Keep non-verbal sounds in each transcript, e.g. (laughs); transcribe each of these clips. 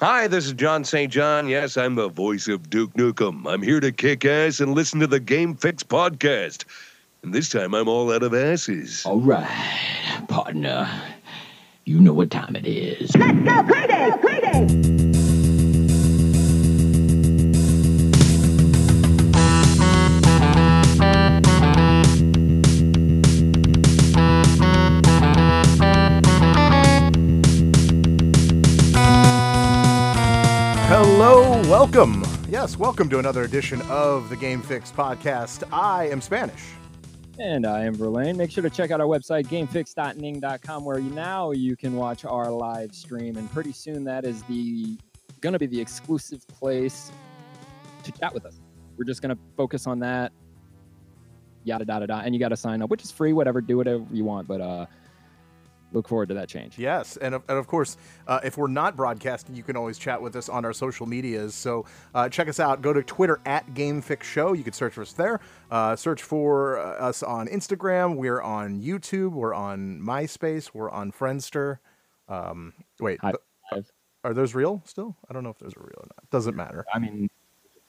Hi, this is John St. John. Yes, I'm the voice of Duke Nukem. I'm here to kick ass and listen to the Game Fix podcast. And this time I'm all out of asses. All right, partner. You know what time it is. Let's go crazy, crazy. Welcome. Yes, welcome to another edition of the Game Fix podcast. I am Spanish. And I am Verlaine. Make sure to check out our website, gamefix.ning.com, where now you can watch our live stream. And pretty soon that is the going to be the exclusive place to chat with us. We're just going to focus on that. Yada, yada, yada. And you got to sign up, which is free, whatever. Do whatever you want. But uh, look forward to that change. Yes, and of, and of course, uh, if we're not broadcasting, you can always chat with us on our social medias. So uh, check us out. Go to Twitter at GameFix Show. You can search for us there. Uh, search for uh, us on Instagram. We're on YouTube. We're on MySpace. We're on Friendster. Um, wait, High th- are those real still? I don't know if those are real or not. Doesn't matter. I mean,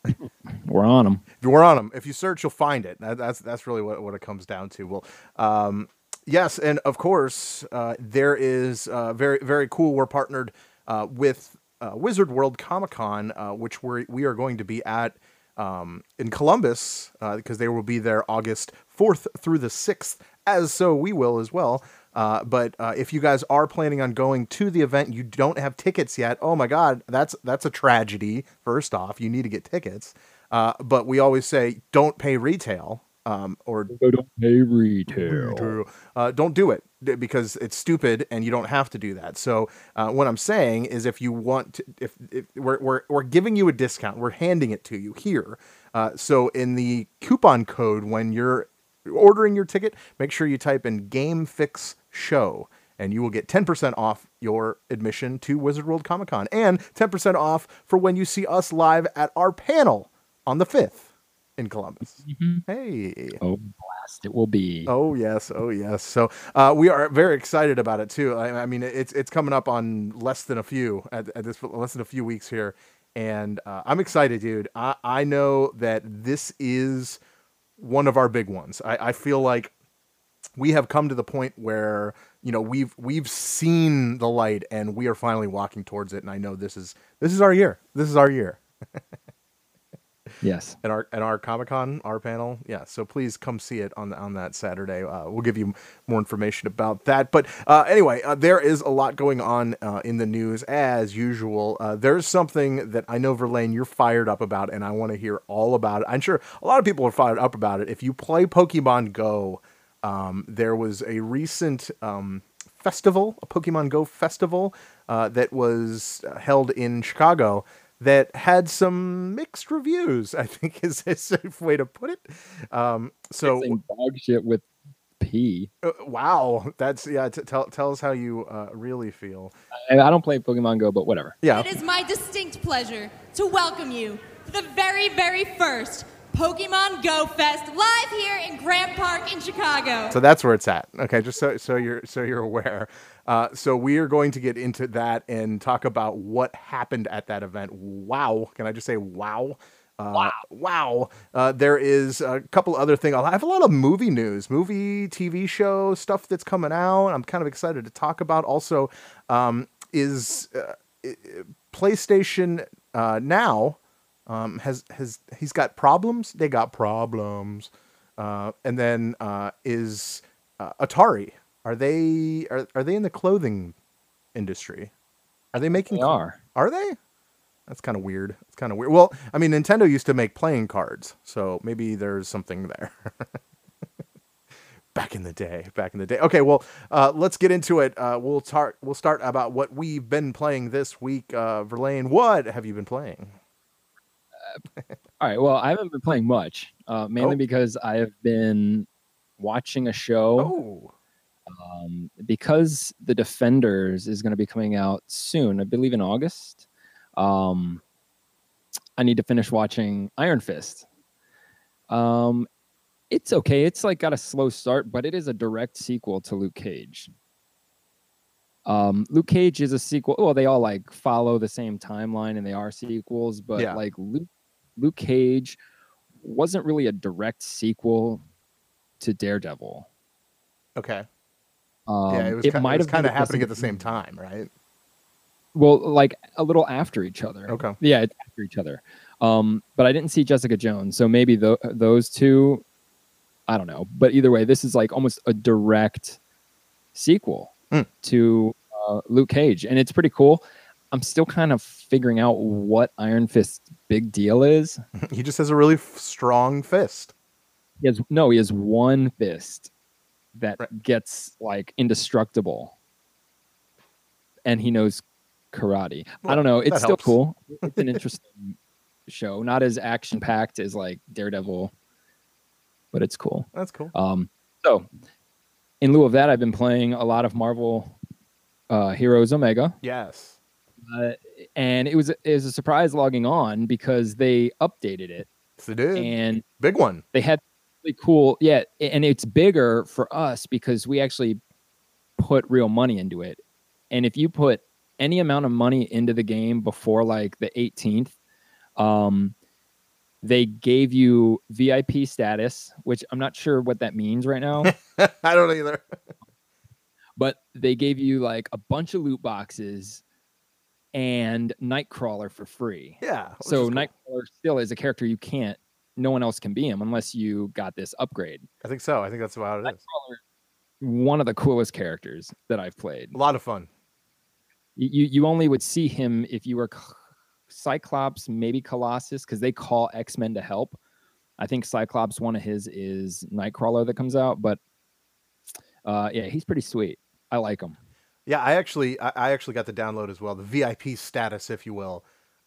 (laughs) we're on them. If we're on them, if you search, you'll find it. That, that's that's really what, what it comes down to. Well, um, yes, and of course, uh, there is uh, very very cool. We're partnered uh, with uh, Wizard World Comic Con, uh, which we we are going to be at um, in Columbus because they will be there August fourth through the sixth, as so we will as well. Uh, but uh, if you guys are planning on going to the event, you don't have tickets yet. Oh my God, that's that's a tragedy. First off, you need to get tickets. Uh, but we always say don't pay retail um, or Don't pay retail. uh, don't do it because it's stupid and you don't have to do that. So uh, what I'm saying is, if you want, to, if, if we're, we're we're giving you a discount, we're handing it to you here. Uh, so in the coupon code when you're ordering your ticket, make sure you type in Game Fix Show. And you will get 10% off your admission to Wizard World Comic Con and 10% off for when you see us live at our panel on the 5th in Columbus. Hey. Oh, blast. It will be. Oh yes, oh yes. So uh, we are very excited about it too. I, I mean, it's it's coming up on less than a few at, at this less than a few weeks here, and uh, I'm excited, dude. I I know that this is one of our big ones. I, I feel like we have come to the point where you know we've we've seen the light and we are finally walking towards it. And I know this is this is our year. This is our year (laughs) Yes. at our at our Comic Con, our panel. Yeah, so please come see it on on that Saturday. Uh, we'll give you more information about that. But uh, anyway, uh, there is a lot going on uh, in the news as usual. Uh, there's something that I know Verlaine you're fired up about, and I want to hear all about it. I'm sure a lot of people are fired up about it. If you play Pokemon Go, um, there was a recent. Um, festival, a Pokemon Go festival uh, that was uh, held in Chicago that had some mixed reviews. I think (laughs) is a safe way to put it. Um, so Mixing dog shit with pee. uh, wow, that's yeah. T- tell tell us how you uh, really feel. I, I don't play Pokemon Go, but whatever. Yeah, It is my distinct pleasure to welcome you to the very, very first Pokemon Go Fest live here in Grant Park in Chicago. so that's where it's at. Okay, just so so you're so you're aware. Uh, so we are going to get into that and talk about what happened at that event. Wow, can I just say wow? Uh, wow! Wow! Uh, there is a couple other things. I have a lot of movie news, movie, TV show stuff that's coming out. I'm kind of excited to talk about. Also, um, is uh, PlayStation uh, now um, has has he's got problems. They got problems. Uh, and then uh, is uh, Atari. Are they are, are they in the clothing industry? Are they making? They are. Are they? That's kind of weird. It's kind of weird. Well, I mean, Nintendo used to make playing cards, so maybe there's something there. (laughs) back in the day, back in the day. Okay, well, uh, let's get into it. Uh, we'll start. We'll start about what we've been playing this week. Uh, Verlaine, what have you been playing? All right. Well, I haven't been playing much, uh, mainly Oh. because I have been watching a show. Oh, Um, because The Defenders is going to be coming out soon, I believe in August. Um, I need to finish watching Iron Fist. Um, it's okay. It's like got a slow start, but it is a direct sequel to Luke Cage. Um, Luke Cage is a sequel. Well, they all like follow the same timeline and they are sequels, but Yeah. like Luke, Luke Cage wasn't really a direct sequel to Daredevil. Okay. Um, yeah, it was, it ki- might have kind of happening at the same time, right? Well, like a little after each other. Okay. Yeah, after each other. Um, but I didn't see Jessica Jones, so maybe tho- those two. I don't know, but either way, this is like almost a direct sequel Hmm. to uh, Luke Cage, and it's pretty cool. I'm still kind of figuring out what Iron Fist's big deal is. (laughs) He just has a really f- strong fist. He has no, he has one fist that Right. gets like indestructible, and he knows karate. I don't know. It's still helps. cool. It's an interesting show. Not as action packed as like Daredevil, but it's cool. That's cool. Um, so, in lieu of that, I've been playing a lot of Marvel uh, Heroes Omega, Yes. uh, and it was it was a surprise logging on because they updated it Yes, they did. and Big one. they had really cool yeah and it's bigger for us because we actually put real money into it and if you put any amount of money into the game before like the 18th um they gave you vip status which i'm not sure what that means right now (laughs) I don't either. (laughs) but they gave you like a bunch of loot boxes and nightcrawler for free Yeah. so cool. nightcrawler still is a character you can't no one else can be him unless you got this upgrade I think so. I think that's about it is. One of the coolest characters that I've played. A lot of fun. You you only would see him if you were Cyclops, maybe Colossus, because they call X Men to help. I think Cyclops, one of his is Nightcrawler that comes out, but uh, yeah, he's pretty sweet. I like him. Yeah, I actually I actually got the download as well, the VIP status, if you will.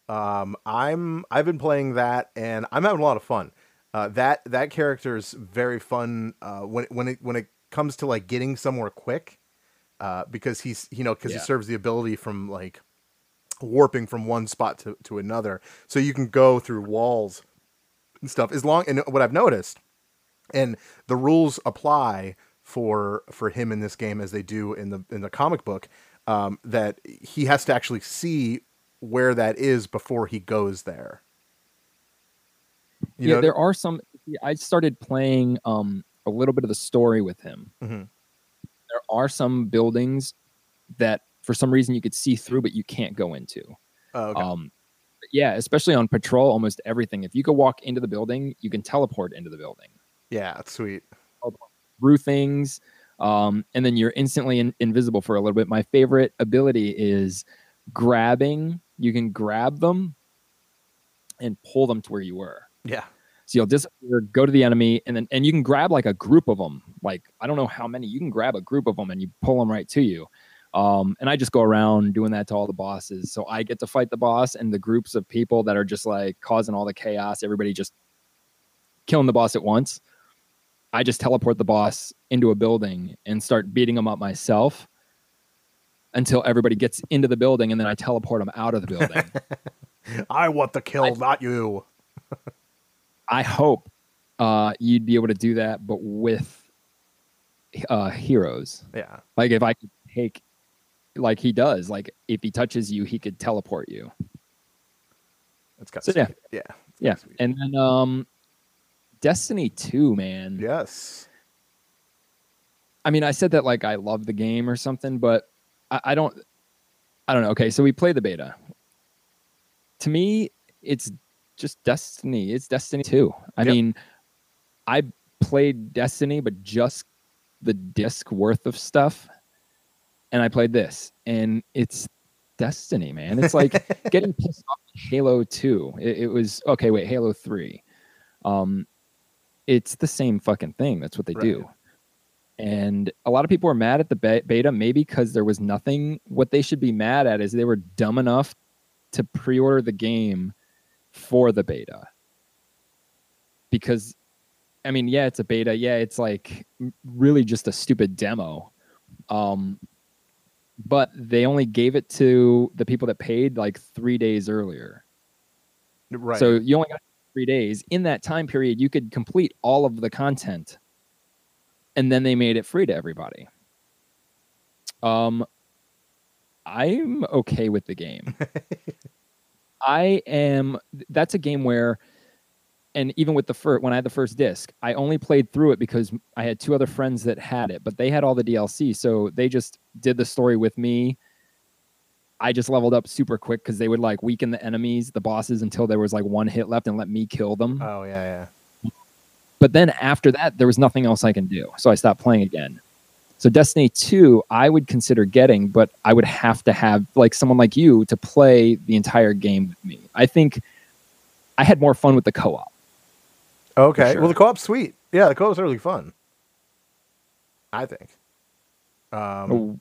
Um, I'm I've been playing that and I'm having a lot of fun. Uh, that that character is very fun uh, when when it when it comes to like getting somewhere quick, uh, because he's you know because Yeah. he serves the ability from like warping from one spot to, to another, so you can go through walls and stuff. As long and what I've noticed, and the rules apply for for him in this game as they do in the in the comic book um, that he has to actually see where that is before he goes there. You yeah, know, there are some. I started playing um, a little bit of the story with him. Mhm. There are some buildings that, for some reason, you could see through, but you can't go into. Oh, okay. Um, yeah, especially on patrol, almost everything. If you could walk into the building, you can teleport into the building yeah, it's sweet. through things, um, and then you're instantly in- invisible for a little bit. My favorite ability is grabbing. You can grab them and pull them to where you were. Yeah, So you'll disappear, go to the enemy, and then and you can grab like a group of them. Like I don't know how many. You can grab a group of them and you pull them right to you. Um, and I just go around doing that to all the bosses. So I get to fight the boss and the groups of people that are just like causing all the chaos. Everybody just killing the boss at once. I just teleport the boss into a building and start beating them up myself until everybody gets into the building, and then I teleport them out of the building. (laughs) I want the kill, not you. (laughs) I hope uh, you'd be able to do that, but with uh, heroes. Yeah, Like if I could take, like he does, like if he touches you, he could teleport you. it's got So, yeah. yeah, Yeah, sweet. and then um, Destiny Two, man. yes, I mean, I said that like I love the game or something, but I, I don't. I don't know. Okay, so we play the beta. To me, it's just Destiny. It's Destiny Two. I Yep. mean, I played Destiny, but just the disc worth of stuff, and I played this, and it's Destiny, man. It's like (laughs) getting pissed off Halo Two. It, it was okay. Wait, Halo Three. Um, it's the same fucking thing. That's what they Right. do. And a lot of people were mad at the beta, maybe because there was nothing. What they should be mad at is they were dumb enough to pre-order the game for the beta. Because, I mean, yeah, it's a beta. Yeah, it's like really just a stupid demo. Um, but they only gave it to the people that paid like three days earlier. right. So you only got three days. In that time period, you could complete all of the content, and then they made it free to everybody. Um, I'm okay with the game. (laughs) I am. That's a game where, and even with the first, when I had the first disc, I only played through it because I had two other friends that had it, but they had all the DLC, so they just did the story with me. I just leveled up super quick because they would like weaken the enemies, the bosses, until there was like one hit left and let me kill them. Oh yeah, yeah. But then after that, there was nothing else I can do. So I stopped playing again. So Destiny 2, I would consider getting, but I would have to have like someone like you to play the entire game with me. I think I had more fun with the co-op. Okay. sure. Well, the co-op's sweet. Yeah, the co-op's really fun. I think. Um, Oh.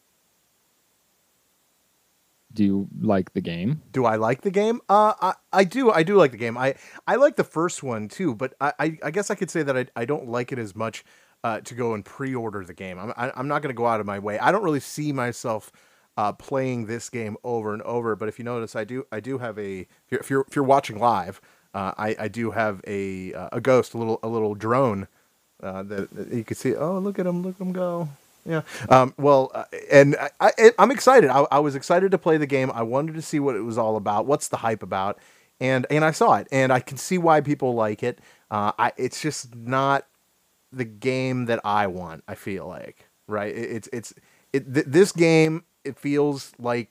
Do you like the game? Do I like the game? Uh, I, I do. I do like the game. I, I like the first one too, but I, I, I guess I could say that I, I don't like it as much uh, to go and pre-order the game. I'm, I, I'm not going to go out of my way. I don't really see myself uh, playing this game over and over. But if you notice, I do I do have a. If you're if you're, if you're watching live, uh, I, I do have a uh, a ghost, a little a little drone uh, that, that you can see. Oh, look at him! Look at him go! Yeah. Um, well, uh, and I, I'm excited. I, I was excited to play the game. I wanted to see what it was all about. What's the hype about? And and I saw it, and I can see why people like it. Uh, I it's just not the game that I want. I feel like right. It, it's it's it, th- this game. It feels like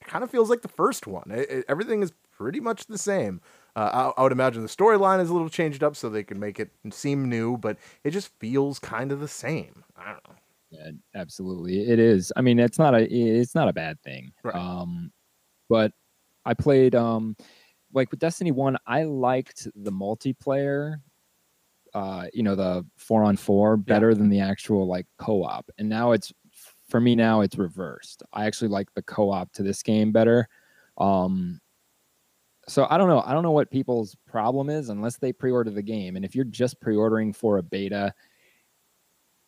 it kind of feels like the first one. It- everything is pretty much the same. Uh, I, I would imagine the storyline is a little changed up so they can make it seem new, but it just feels kind of the same. I don't know. Yeah, absolutely. It is. I mean, it's not a it's not a bad thing. Right. Um but I played um like with Destiny 1, I liked the multiplayer uh you know the 4 on 4 better than the actual like co-op. And now it's for me now it's reversed. I actually like the co-op to this game better. Um so I don't know. I don't know what people's problem is unless they pre-order the game. And if you're just pre-ordering for a beta,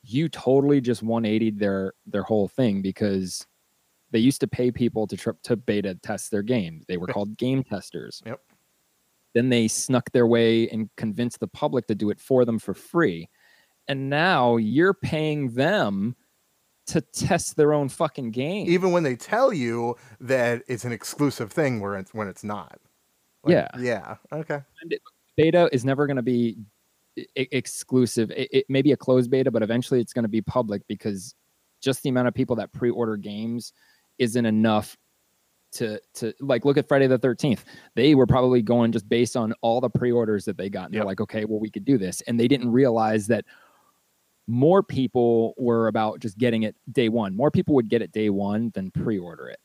you totally just 180 their their whole thing because they used to pay people to trip to beta test their games. They were called game testers. Yep. Then they snuck their way and convinced the public to do it for them for free. And now you're paying them to test their own fucking game. even when they tell you that it's an exclusive thing where it's when it's not. Yeah. Yeah. Okay. beta is never going to be exclusive. It, it may be a closed beta, but eventually it's going to be public because just the amount of people that pre-order games isn't enough to to like look at Friday the 13th. They were probably going just based on all the pre-orders that they got. And Yep. they're like, okay, well, we could do this. And they didn't realize that more people were about just getting it day one. More people would get it day one than pre-order it.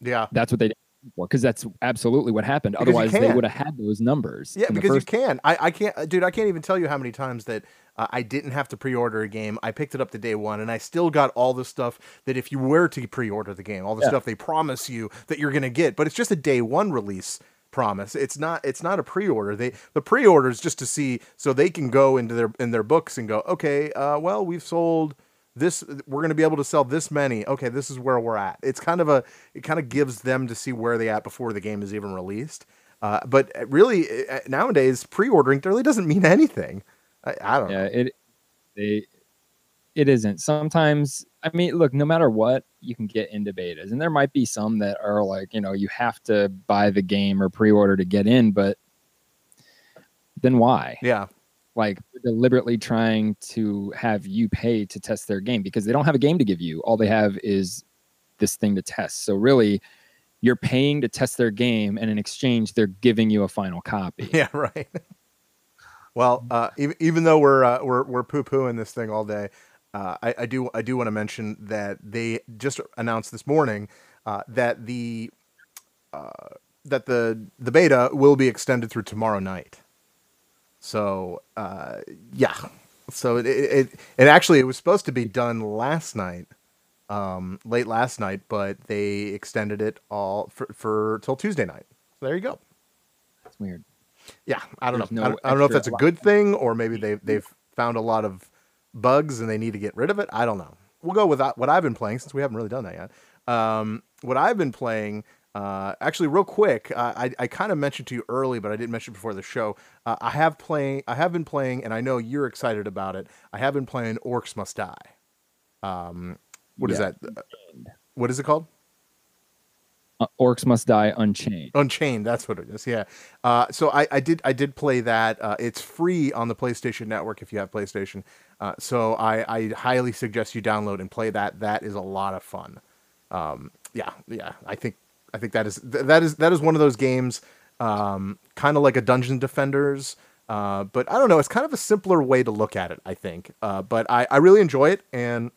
Yeah. That's what they did because that's absolutely what happened. Because Otherwise, they would have had those numbers. Yeah, because first you can. I, I can't, uh, dude. I can't even tell you how many times that uh, I didn't have to pre-order a game. I picked it up the day one, and I still got all the stuff that if you were to pre-order the game, all the Yeah. stuff they promise you that you're gonna get. But it's just a day one release promise. It's not. It's not a pre-order. They the pre-order is just to see so they can go into their in their books and go, okay, uh, well, we've sold this we're going to be able to sell this many. Okay this is where we're at. It's kind of a it kind of gives them to see where they at before the game is even released. Uh, but really uh, nowadays pre-ordering really doesn't mean anything. I, I don't know. yeah know. it they it isn't. Sometimes i mean look no matter what you can get into betas and there might be some that are like you know you have to buy the game or pre-order to get in but then why? Yeah like deliberately trying to have you pay to test their game because they don't have a game to give you. All they have is this thing to test. So really you're paying to test their game and in exchange they're giving you a final (laughs) copy. Yeah right. Well uh, even, even though we're uh, we're we're poo-pooing this thing all day uh, I, I do I do want to mention that they just announced this morning uh, that the uh, that the the beta will be extended through tomorrow night. So uh, yeah, so it, it it and actually it was supposed to be done last night, um, late last night, but they extended it all for for till Tuesday night. So there you go. That's weird Yeah, I don't There's know. no I, don't, I don't know if that's a good thing or maybe they they've found a lot of bugs and they need to get rid of it. I don't know. We'll go with what I've been playing since we haven't really done that yet. Um, what I've been playing, uh, actually, real quick, uh, I I kind of mentioned to you early, but I didn't mention before the show. Uh, I have playing. I have been playing, and I know you're excited about it. I have been playing Orcs Must Die. Um, What is Yeah. that? What is it called? Uh, Orcs Must Die Unchained. Unchained. That's what it is. Yeah. Uh, so I, I did I did play that. Uh, it's free on the PlayStation Network if you have PlayStation. Uh, so I, I highly suggest you download and play that. That is a lot of fun. Um, yeah, yeah. I think I think that is that is that is one of those games, um, kind of like a Dungeon Defenders. Uh, but I don't know. It's kind of a simpler way to look at it. I think. Uh, but I, I really enjoy it, and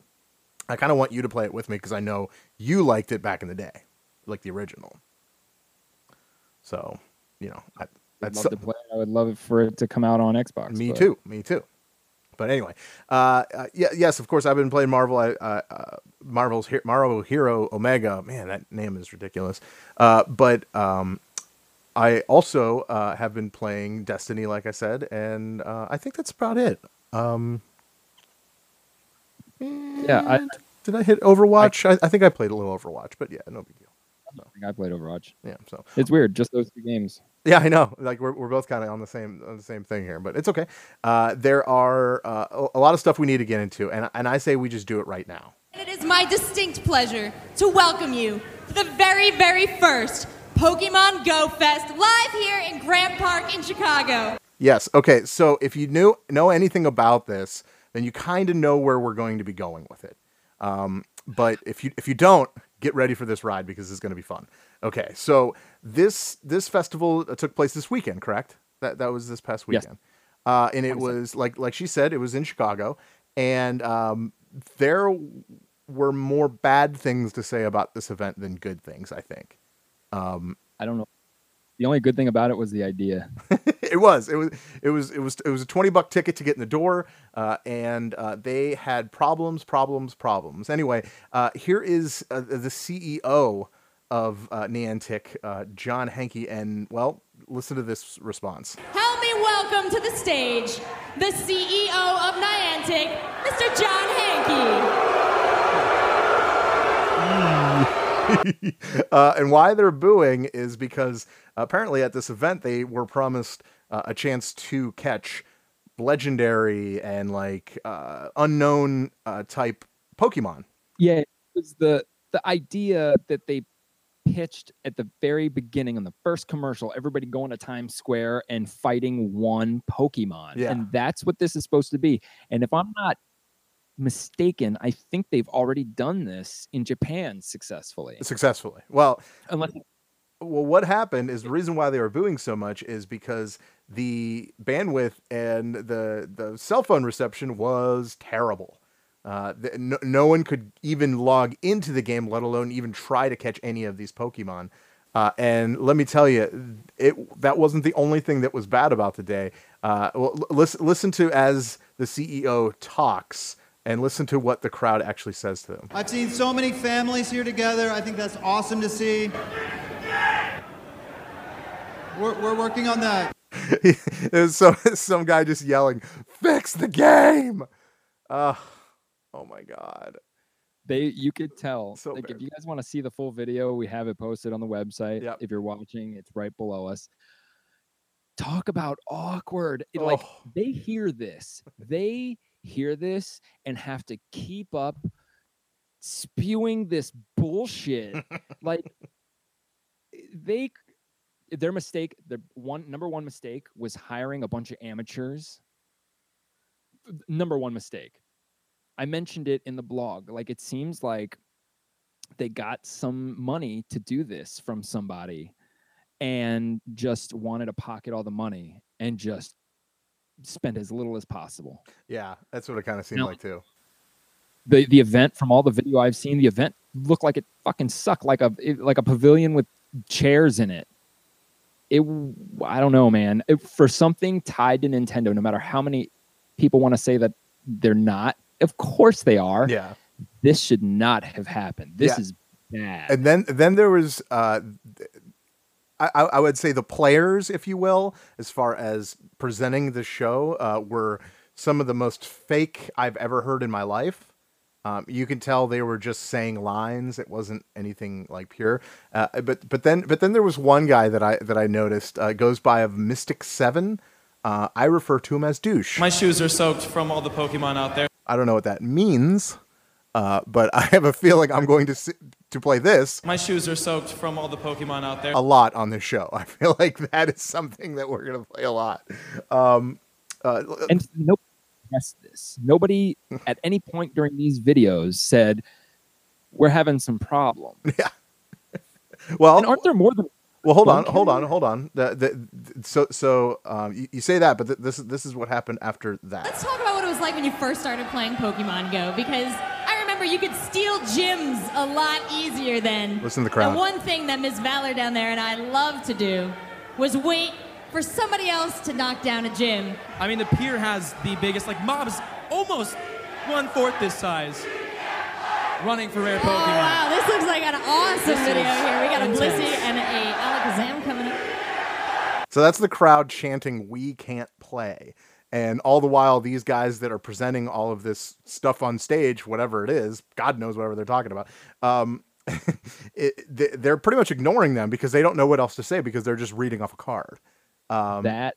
I kind of want you to play it with me because I know you liked it back in the day, like the original. So, you know, I, I'd that's love to play. it. I would love it for it to come out on Xbox. me but- too. Me too. But anyway, uh, uh, yeah, yes, of course, I've been playing Marvel. I, uh, uh, Marvel's He- Marvel Hero Omega. Man, that name is ridiculous. Uh, but um, I also uh, have been playing Destiny, like I said, and uh, I think that's about it. Um, Yeah, I, did I hit Overwatch? I, I think I played a little Overwatch, but yeah, no big deal. I think I played Overwatch. Yeah, so It's weird, just those two games. Yeah, I know. Like we're, we're both kind of on the same on the same thing here, but it's okay. Uh, there are uh, a- lot of stuff we need to get into, and and I say we just do it right now. It is my distinct pleasure to welcome you to the very, very first Pokemon Go Fest live here in Grant Park in Chicago. Yes. Okay. So if you knew know anything about this, then you kind of know where we're going to be going with it. Um, but if you if you don't, get ready for this ride because it's going to be fun. Okay. So this this festival uh, took place this weekend, correct? That that was this past Yes. weekend. Uh, and it was like like she said, it was in Chicago, and um, there were more bad things to say about this event than good things. I think. I don't know. The only good thing about it was the idea. (laughs) it was it was it was it was it was a 20 buck ticket to get in the door uh, and uh, they had problems problems problems anyway uh, here is uh, the ceo of uh, niantic uh, john hanke and well listen to this response Help me welcome to the stage the CEO of Niantic, Mr. John Hanke. (laughs) uh, and why they're booing is because apparently at this event they were promised uh, a chance to catch legendary and like uh, unknown uh, type pokemon Yeah, it was the the idea that they pitched at the very beginning on the first commercial, everybody going to Times Square and fighting one Pokemon. Yeah. And that's what this is supposed to be. And if I'm not mistaken, I think they've already done this in Japan successfully. successfully well Unless well, what happened is the reason why they were booing so much is because the bandwidth and the the cell phone reception was terrible. Uh, the, no, no one could even log into the game, let alone even try to catch any of these Pokemon. Uh, and let me tell you, it that wasn't the only thing that was bad about the day. Uh, well, l- listen, listen to as the CEO talks, and listen to what the crowd actually says to him. I've seen so many families here together. I think that's awesome to see. We're, we're working on that. (laughs) There's some (laughs) some guy just yelling, "Fix the game!" Uh, oh my god. they you could tell So like bad. if you guys want to see the full video we have it posted on the website Yep. if you're watching it's right below us talk about awkward It, like Oh. they hear this they hear this and have to keep up spewing this bullshit like (laughs) eh, they their mistake their one number one mistake was hiring a bunch of amateurs number one mistake I mentioned it in the blog. Like it seems like they got some money to do this from somebody and just wanted to pocket all the money and just spend as little as possible. Yeah, that's what it kind of seemed like too. The the event from all the video I've seen, the event looked like it fucking sucked like a it- like a pavilion with chairs in it. It I don't know, man. It- for something tied to Nintendo, no matter how many people want to say that they're not, of course they are. Yeah, this should not have happened. This Yeah. is bad. and then then there was, uh, I I I would say the players, if you will, as far as presenting the show, uh, were some of the most fake I've ever heard in my life. Um, you can tell they were just saying lines. It wasn't anything like pure. Uh, but but then but then there was one guy that I that I noticed uh, goes by of Mystic Seven. Uh, I refer to him as douche. My shoes are soaked from all the Pokemon out there. I don't know what that means. Uh, but (laughs) I have a feeling I'm going to si- to play this My shoes are soaked from all the Pokemon out there. a lot on this show. (laughs) I feel like that is something that we're going to play a lot. Um, uh, And nobody pressed this. Nobody (laughs) at any point during these videos said we're having some problem. well, And aren't there more than Well, hold on, hold on, hold on. The, the, so, so um, you, you say that, but th- this is this is what happened after that. Let's talk about what it was like when you first started playing Pokemon Go because I remember you could steal gyms a lot easier then. Listen to the crowd. And one thing that Miss Valor down there and I love to do was wait for somebody else to knock down a gym. I mean, the pier has the biggest, like, mobs almost one fourth this size running for rare Pokemon. Oh Pokemon. wow, this looks like an awesome This video here. We got a intense. Blissey and a Alakazam coming up. So that's the crowd chanting, "We can't play," and all the while, these guys that are presenting all of this stuff on stage, whatever it is, God knows whatever they're talking about. Um, (laughs) it, they- they're pretty much ignoring them because they don't know what else to say because they're just reading off a card. Um, that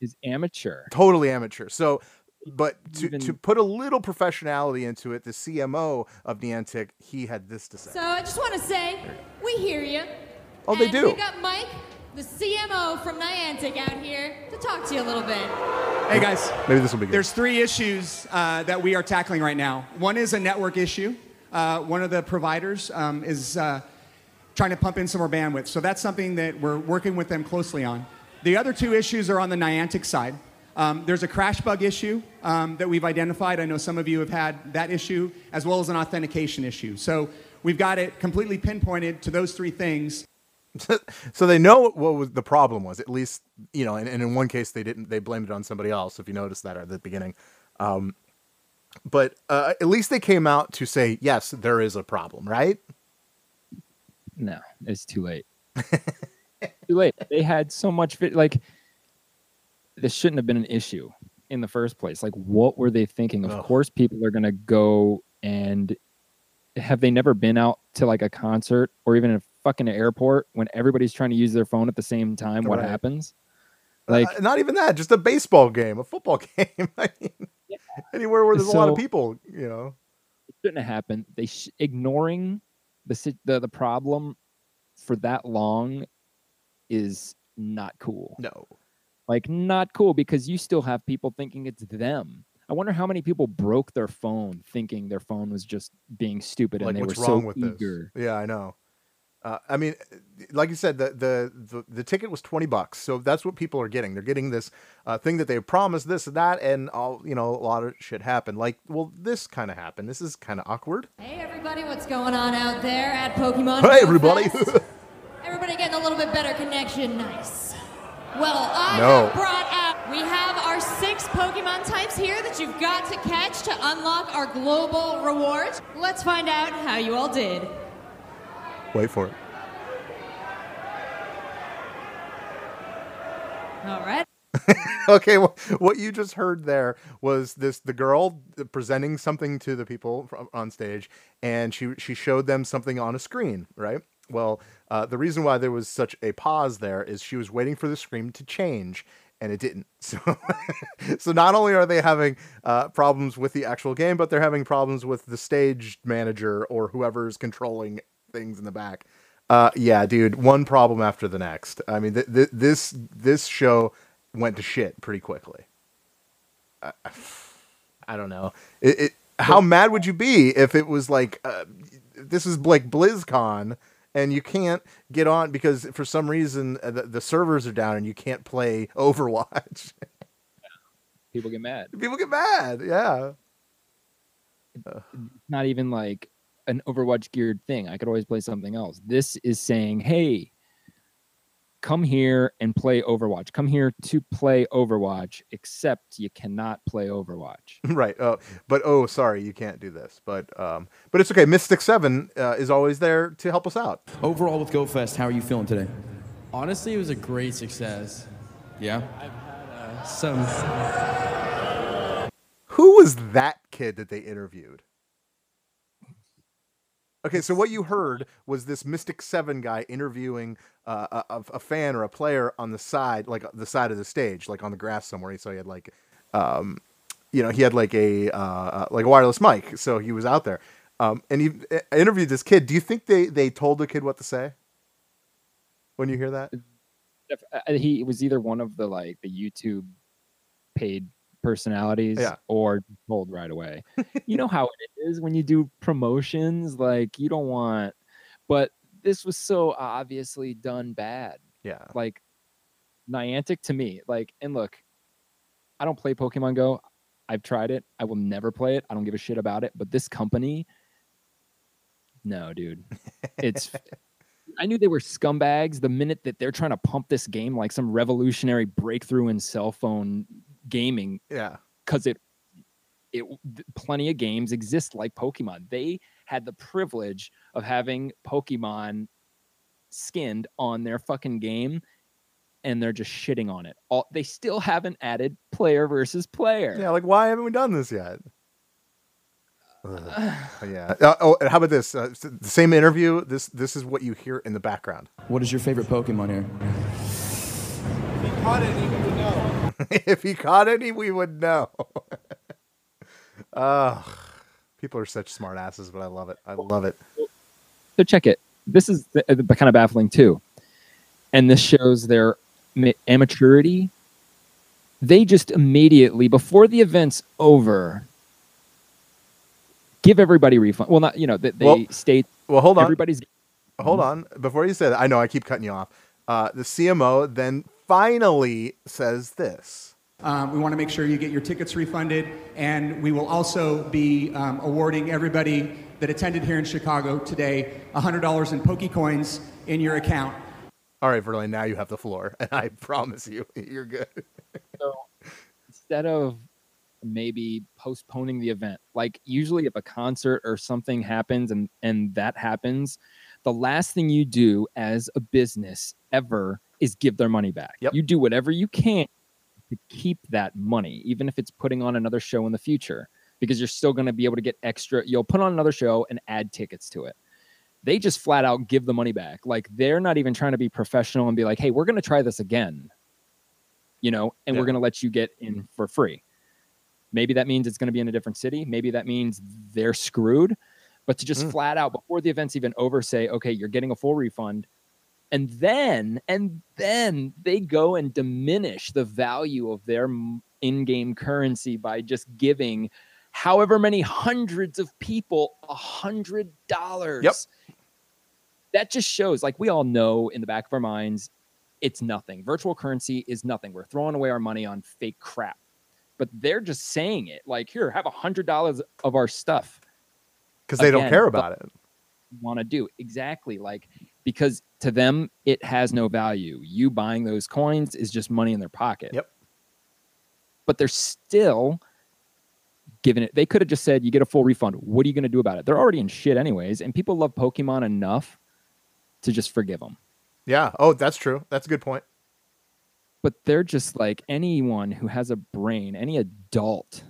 is amateur. totally amateur. So, but to, Even- to put a little professionality into it, the CMO of Niantic, he had this to say. So I just want to say, we hear you. Oh, they do. We've got Mike, the CMO from Niantic, out here to talk to you a little bit. Hey guys, Maybe this will be good. there's three issues uh, that we are tackling right now. One is a network issue. Uh, one of the providers um, is uh, trying to pump in some more bandwidth, so that's something that we're working with them closely on. The other two issues are on the Niantic side. Um, there's a crash bug issue um, that we've identified. I know some of you have had that issue, as well as an authentication issue. So we've got it completely pinpointed to those three things. (laughs) so they know what was the problem was at least you know and, and in one case they didn't they blamed it on somebody else if you noticed that at the beginning um, but uh, at least they came out to say yes there is a problem right No, it's too late. (laughs) too late. They had so much like this shouldn't have been an issue in the first place. Like what were they thinking? Of course people are going to go and have they never been out to like a concert or even a fucking airport when everybody's trying to use their phone at the same time? What Right. happens? Like Uh, not even that just a baseball game a football (laughs) game I mean, anywhere where there's a lot of people you know it shouldn't have happened. They sh- ignoring the, the the problem for that long is not cool. no Like not cool because you still have people thinking it's them. I wonder how many people broke their phone thinking their phone was just being stupid like and they were so eager. this yeah i know uh, i mean like you said the, the the the ticket was 20 bucks so that's what people are getting they're getting this uh, thing that they promised this and that and all you know a lot of shit happened like well this kind of happened this is kind of awkward Hey everybody, what's going on out there at Pokemon? Hey, everybody. (laughs) Everybody getting a little bit better connection. Nice. Well, I No. have brought out. We have our six Pokemon types here that you've got to catch to unlock our global rewards. Let's find out how you all did. Wait for it. All right. (laughs) okay well, what you just heard there was this the girl presenting something to the people on stage and she she showed them something on a screen right? Well uh, the reason why there was such a pause there is she was waiting for the screen to change and it didn't. (laughs) So so not only are they having uh, problems with the actual game but they're having problems with the stage manager or whoever's controlling things in the back uh, yeah, dude, one problem after the next. I mean, th- th- this this show went to shit pretty quickly. I, I don't know. It, it, how mad would you be if it was like uh, this is like BlizzCon and you can't get on because for some reason uh, the, the servers are down and you can't play (laughs) Overwatch? People get mad. People get mad. Yeah. Not even like an Overwatch geared thing. I could always play something else. This is saying, "Hey, come here and play Overwatch. Come here to play Overwatch, except you cannot play Overwatch." (laughs) right. Oh, but oh, sorry, you can't do this. But um, but it's okay. Mystic Seven uh, is always there to help us out. Overall with GoFest, how are you feeling today? Honestly, it was a great success. Yeah. I've had uh, some Who was that kid that they interviewed? Okay, so what you heard was this Mystic Seven guy interviewing uh, a, a fan or a player on the side, like the side of the stage, like on the grass somewhere. So he had like, um, you know, he had like a uh, uh, like a wireless mic, so he was out there. Um, and he uh, interviewed this kid. Do you think they they told the kid what to say when you hear that? Uh, he was either one of the like the YouTube paid personalities Yeah. or told right away. you know (laughs) how it is when you do promotions, like you don't want but this was so obviously done bad. Yeah. Like Niantic to me, like and look, I don't play Pokemon Go. I've tried it. I will never play it. I don't give a shit about it. But this company, no, dude. It's (laughs) I knew they were scumbags the minute that they're trying to pump this game like some revolutionary breakthrough in cell phone gaming Yeah. because it it plenty of games exist like Pokemon. They had the privilege of having Pokemon skinned on their fucking game and they're just shitting on it. All they still haven't added player versus player. Yeah, like why haven't we done this yet? Ugh. (sighs) yeah. Uh, oh, and how about this? Uh, the same interview. This this is what you hear in the background. What is your favorite Pokemon here? (laughs) if he caught any, we would know. (laughs) Ugh. people are such smart asses, but I love it. I love it. So check it. This is the, the kind of baffling too, and this shows their ma- amateurity. They just immediately before the event's over, give everybody refund. Well, not you know they, they Well- state. Well, hold on. Everybody's Hold on. Before you say that, I know I keep cutting you off. Uh, the CMO then finally says this. Um, we want to make sure you get your tickets refunded, and we will also be um, awarding everybody that attended here in Chicago today $100 in Pokecoins in your account. All right, Verlaine, now you have the floor, (laughs) and I promise you, you're good. So instead of maybe postponing the event, like usually if a concert or something happens and and that happens, the last thing you do as a business ever is give their money back. You do whatever you can to keep that money, even if it's putting on another show in the future, because you're still going to be able to get extra. You'll put on another show and add tickets to it. They just flat out give the money back. Like they're not even trying to be professional and be like, "Hey, we're going to try this again." You know, and we're going to let you get in for free. Maybe that means it's going to be in a different city. Maybe that means they're screwed. But to just Mm. flat out before the event's even over say, okay, you're getting a full refund. And then, and then they go and diminish the value of their in-game currency by just giving however many hundreds of people a hundred dollars. Yep. That just shows, like we all know in the back of our minds, it's nothing. Virtual currency is nothing. We're throwing away our money on fake crap. But they're just saying it like, here, have a hundred dollars of our stuff. Because they don't care about it. want to do exactly like because to them it has no value you buying those coins is just money in their pocket yep but they're still giving it they could have just said you get a full refund what are you going to do about it they're already in shit anyways and people love pokemon enough to just forgive them Yeah. Oh, that's true. That's a good point. but they're just like anyone who has a brain any adult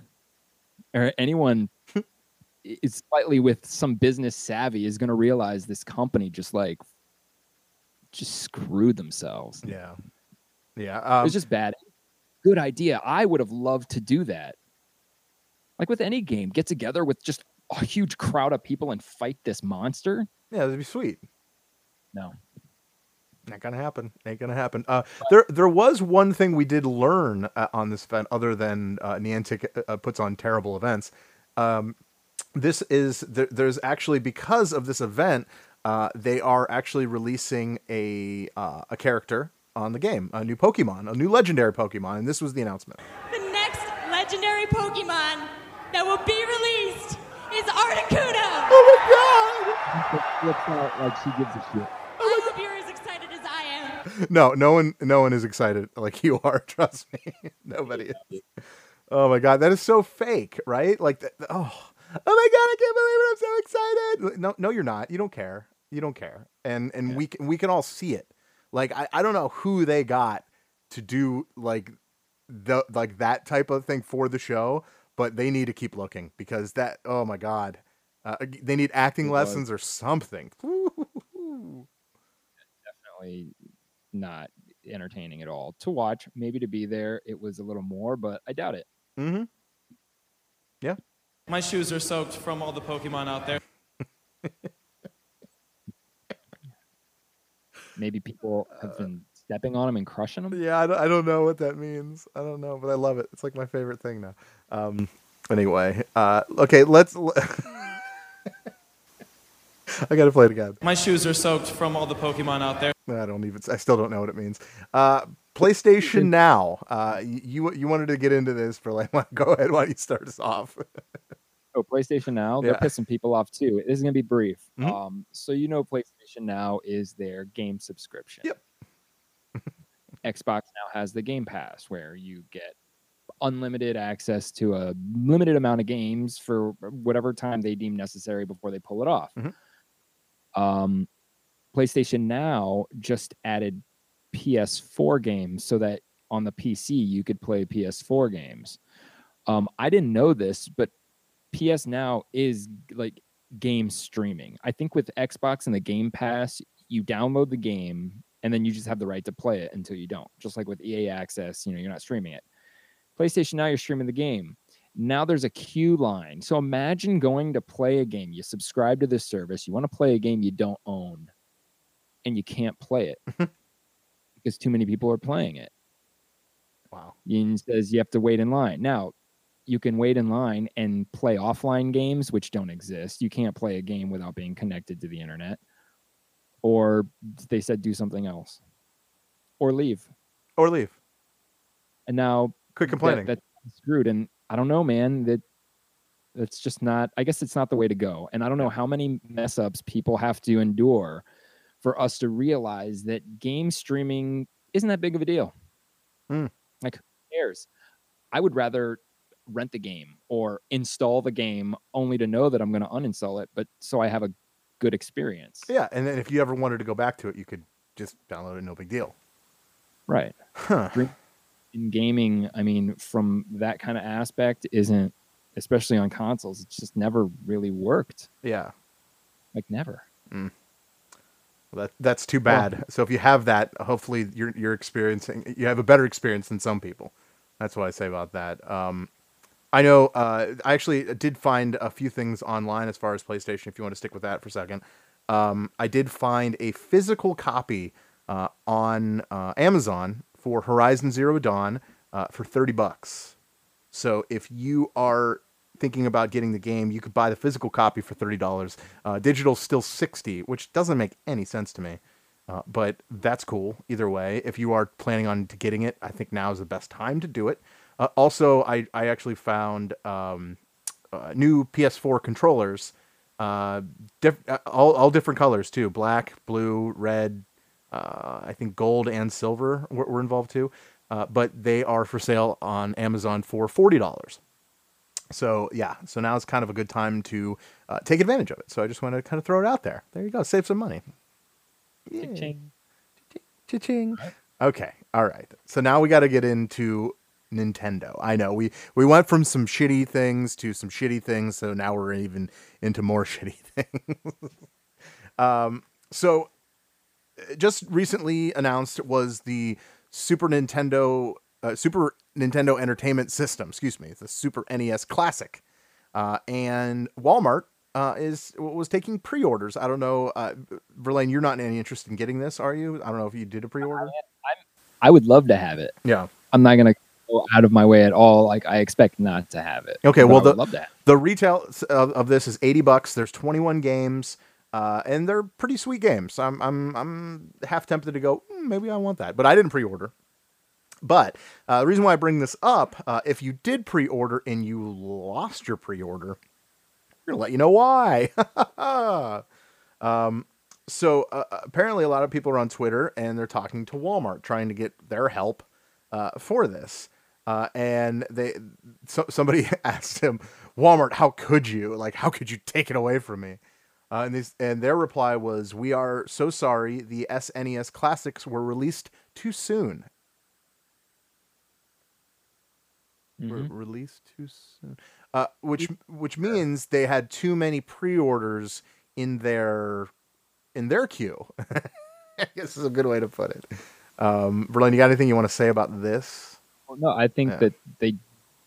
or anyone (laughs) is slightly with some business savvy is going to realize this company just like just screwed themselves Yeah. Yeah. it Um, was just bad good idea i would have loved to do that like with any game get together with just a huge crowd of people and fight this monster yeah, that'd be sweet. no Not gonna happen. Ain't gonna happen. Uh, there, there was one thing we did learn uh, on this event, other than uh, Niantic uh, puts on terrible events. Um, this is there, there's actually because of this event, uh, they are actually releasing a uh, a character on the game, a new Pokemon, a new legendary Pokemon, and this was the announcement. The next legendary Pokemon that will be released is Articuno. Oh my god! flips out like she gives a shit I hope you're as excited as I am. No, no one, no one is excited like you are. (laughs) Trust me, nobody is. Oh my god, that is so fake, right? Like, that, oh, oh my god, I can't believe it! I'm so excited. No, no, you're not. You don't care. You don't care, and and we can we can all see it. Like, I, I don't know who they got to do like the like that type of thing for the show, but they need to keep looking because that. Oh my god, uh, they need acting It was. lessons or something. (laughs) definitely not entertaining at all to watch maybe to be there it was a little more but i doubt it Mm-hmm. Yeah. My shoes are soaked from all the Pokemon out there. (laughs) maybe people have been stepping on them and crushing them. Yeah, I don't, I don't know what that means. I don't know, but I love it. It's like my favorite thing now. Um, anyway, uh, okay, let's. (laughs) I gotta play it again. My shoes are soaked from all the Pokemon out there. I don't even. I still don't know what it means. Uh, PlayStation Now. Uh, you you wanted to get into this for like. (laughs) Go ahead. Why don't you start us off? (laughs) Oh, PlayStation Now, they're Yeah. pissing people off too. This is gonna be brief. Mhm. Um, so you know, PlayStation Now is their game subscription. Yep. (laughs) Xbox now has the Game Pass, where you get unlimited access to a limited amount of games for whatever time they deem necessary before they pull it off. Mhm. Um, PlayStation Now just added PS4 games so that on the PC you could play PS4 games. Um, I didn't know this, but PS Now is like game streaming. I think with Xbox and the Game Pass, you download the game and then you just have the right to play it until you don't. Just like with EA Access, you know, you're not streaming it. PlayStation Now, you're streaming the game. Now there's a queue line. So imagine going to play a game. You subscribe to this service, you want to play a game you don't own, and you can't play it (laughs) because too many people are playing it. Wow. It says you have to wait in line. Now, you can wait in line and play offline games, which don't exist. You can't play a game without being connected to the internet. Or they said do something else. Or leave. Or leave. And now Quit that- complaining. that's screwed. And I don't know, man. That that's just not. I guess it's not the way to go. And I don't know how many mess ups people have to endure for us to realize that game streaming isn't that big of a deal. Hmm. Like, who cares? I would rather rent the game or install the game only to know that I'm going to uninstall it, but so I have a good experience. Yeah, and then if you ever wanted to go back to it, you could just download it. No big deal. Right. Huh. In gaming, I mean, from that kind of aspect, isn't especially on consoles. It's just never really worked. Yeah. Like never. Well, that that's too bad. so if you have that, hopefully you're you're experiencing you have a better experience than some people. That's what I say about that. Um, I know. Uh, I actually did find a few things online as far as PlayStation. If you want to stick with that for a second, um, I did find a physical copy uh, on uh, Amazon for Horizon Zero Dawn uh, for thirty bucks. So if you are thinking about getting the game, you could buy the physical copy for thirty dollars. Uh, digital's still sixty, which doesn't make any sense to me. Uh, but that's cool either way. If you are planning on getting it, I think now is the best time to do it. Uh, also, I I actually found um, uh, new PS4 controllers, uh, diff- uh, all all different colors too, black, blue, red. Uh, I think gold and silver were, were involved too. Uh, but they are for sale on Amazon for forty dollars. So yeah, so now is kind of a good time to uh, take advantage of it. So I just want to kind of throw it out there. There you go, save some money. Cha-ching. Cha-ching. Okay, all right. So now we got to get into Nintendo. I know we we went from some shitty things to some shitty things, so now we're even into more (laughs) shitty things. um, so uh, just recently announced was the Super Nintendo uh, Super Nintendo Entertainment System. Excuse me, it's the Super NES Classic, uh, and Walmart uh, is was taking pre-orders. I don't know, uh, Verlaine, you're not in any interest in getting this, are you? I don't know if you did a pre-order. I would love to have it. Yeah. I'm not gonna go out of my way at all. Like I expect not to have it. Okay, well the the retail of, of this is eighty bucks. There's twenty one games, uh, and they're pretty sweet games. I'm I'm I'm half tempted to go. "Hmm, maybe I want that, but I didn't pre-order. But uh, the reason why I bring this up, uh, if you did pre-order and you lost your pre-order, we're gonna let you know why. (laughs) um, so uh, apparently, a lot of people are on Twitter and they're talking to Walmart, trying to get their help uh, for this. Uh, and they, so, somebody (laughs) asked him, Walmart, how could you? Like, how could you take it away from me? Uh, and this, and their reply was, "We are so sorry. The SNES classics were released too soon. Were Mhm. released too soon, uh, which which means they had too many pre-orders in their in their queue. (laughs) I guess is a good way to put it. Um, Verlaine, you got anything you want to say about this? Well, no, I think Yeah. that they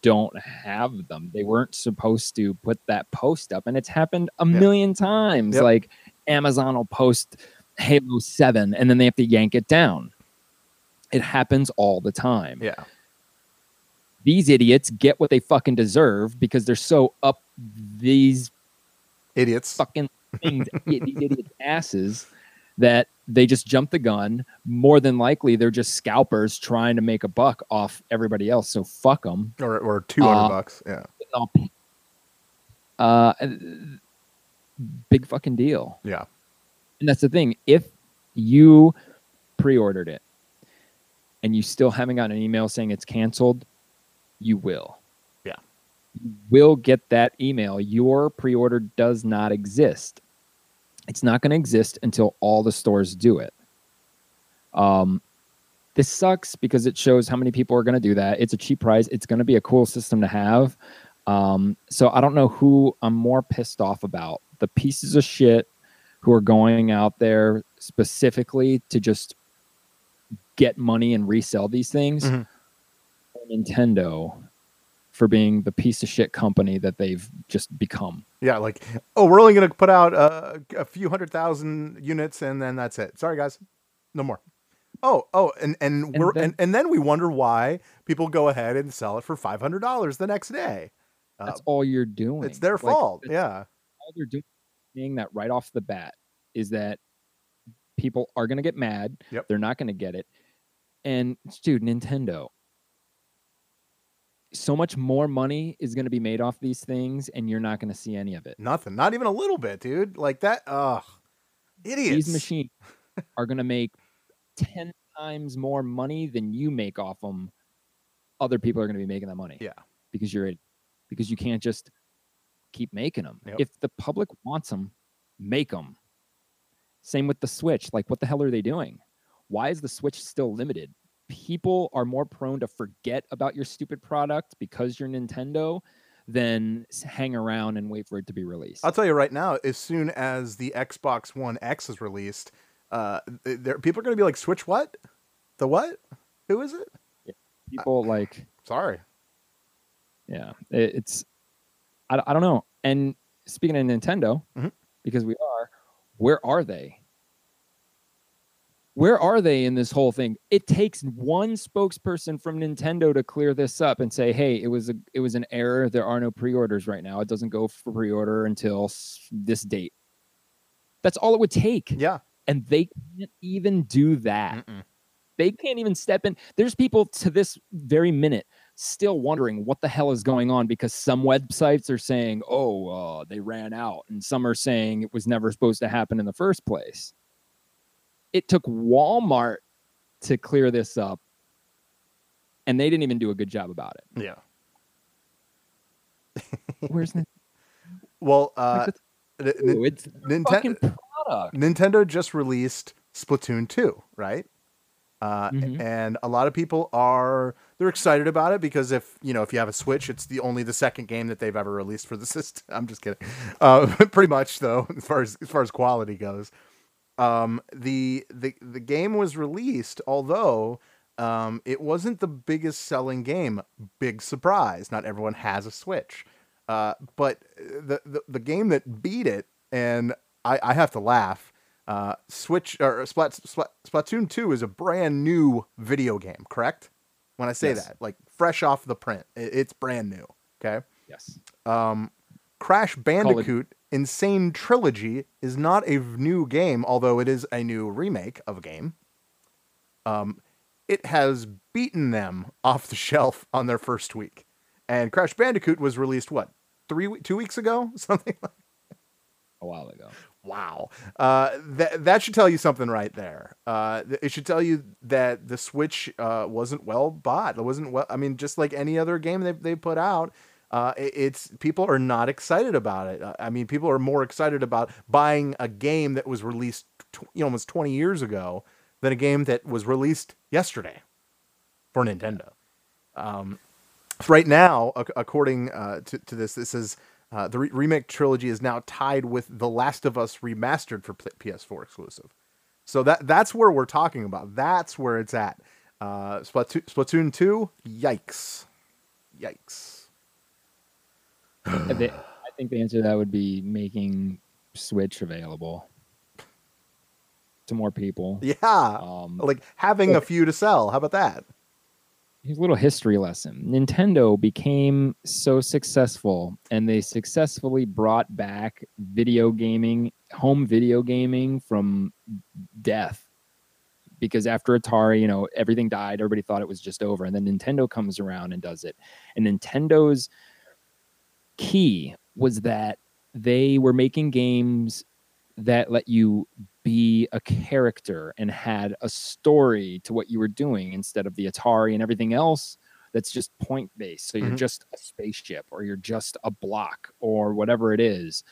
don't have them. They weren't supposed to put that post up, and it's happened a Yeah. million times. Yep. Like Amazon will post Halo 7 and then they have to yank it down. It happens all the time. Yeah. These idiots get what they fucking deserve because they're so up these idiots fucking (laughs) things, these idiots asses that they just jump the gun. More than likely, they're just scalpers trying to make a buck off everybody else. So fuck them. Or or two hundred bucks. Yeah. Uh, big fucking deal. Yeah. And that's the thing. If you pre-ordered it and you still haven't gotten an email saying it's canceled, you will. Yeah. You will get that email. Your pre-order does not exist. It's not going to exist until all the stores do it. Um, this sucks because it shows how many people are going to do that. It's a cheap price. It's going to be a cool system to have. Um, so I don't know who I'm more pissed off about the pieces of shit who are going out there specifically to just get money and resell these things. Mm-hmm. Nintendo for being the piece of shit company that they've just become. Yeah, like oh, we're only gonna put out uh, a few hundred thousand units, and then that's it. Sorry, guys, no more. Oh, oh, and and, And we're then- and, and then we wonder why people go ahead and sell it for five hundred dollars the next day. Uh, That's all you're doing. it's their Like, fault. it's- Yeah, all they're doing saying that right off the bat is that people are going to get mad. Yep. They're not going to get it. And dude, Nintendo. So much more money is going to be made off these things, and you're not going to see any of it. nothing, not even a little bit, dude. Like that. Ugh, idiots. These machines (laughs) are going to make 10 times more money than you make off them. Other people are going to be making that money. Yeah. Because you're a, because you can't just keep making them. Yep. If the public wants them, make them. Same with the Switch. Like, what the hell are they doing? Why is the Switch still limited? People are more prone to forget about your stupid product because you're Nintendo than hang around and wait for it to be released. I'll tell you right now, as soon as the Xbox One X is released, uh, there people are gonna be like, Switch what? The what? Who is it? People like Sorry. Yeah, it, it's I, I don't know. And speaking of Nintendo, Mhm. because we are, where are they? Where are they in this whole thing? It takes one spokesperson from Nintendo to clear this up and say, "Hey, it was a it was an error. There are no pre-orders right now. It doesn't go for pre-order until this date." That's all it would take. Yeah. And they can't even do that. They can't even step in. There's people to this very minute still wondering what the hell is going on because some websites are saying, oh, uh, they ran out, and some are saying it was never supposed to happen in the first place. It took Walmart to clear this up, and they didn't even do a good job about it. Yeah. (laughs) Where's the Well, uh, Like, N- N- Ooh, it's Ninten- fucking product? Nintendo just released Splatoon 2, right? Uh, Mhm. and a lot of people are they're excited about it because if you know if you have a Switch, it's the only the second game that they've ever released for the (laughs) system. I'm just kidding, uh, (laughs) pretty much though as far as as far as quality goes. Um, the the the game was released, although um, it wasn't the biggest selling game. Big surprise! Not everyone has a Switch, uh, but the, the the game that beat it, and I, I have to laugh. Uh, Switch or Splat, Splat, Splatoon 2 is a brand new video game, correct? When I say Yes. that, like fresh off the print, it, it's brand new. Okay. Yes. Um, Crash Bandicoot N. Sane Trilogy is not a new game, although it is a new remake of a game. Um, it has beaten them (laughs) off the shelf on their first week, and Crash Bandicoot was released what three two weeks ago, (laughs) something like. A while ago. Wow. Uh, that that should tell you something right there. Uh, it should tell you that the Switch uh, wasn't well bought. It wasn't well. I mean, just like any other game they they put out, uh, it's people are not excited about it. Uh, I mean, people are more excited about buying a game that was released tw- you know, almost twenty years ago than a game that was released yesterday for Nintendo. Um, right now, ac- according uh, to, to this, this is uh, the re- remake trilogy is now tied with The Last of Us remastered for P- PS4 exclusive. So that that's where we're talking about. That's where it's at. Uh, Splatoon, Splatoon 2, yikes. Yikes. They- I think the answer to that would be making Switch available. to more people. Yeah, Um, like having a few to sell. How about that? Here's a little history lesson. Nintendo became so successful and they successfully brought back video gaming, home video gaming from death. Because after Atari, you know, everything died, everybody thought it was just over. And then Nintendo comes around and does it. And Nintendo's key was that they were making games that let you be a character and had a story to what you were doing instead of the Atari and everything else that's just point based. So you're Mhm. just a spaceship or you're just a block or whatever it is.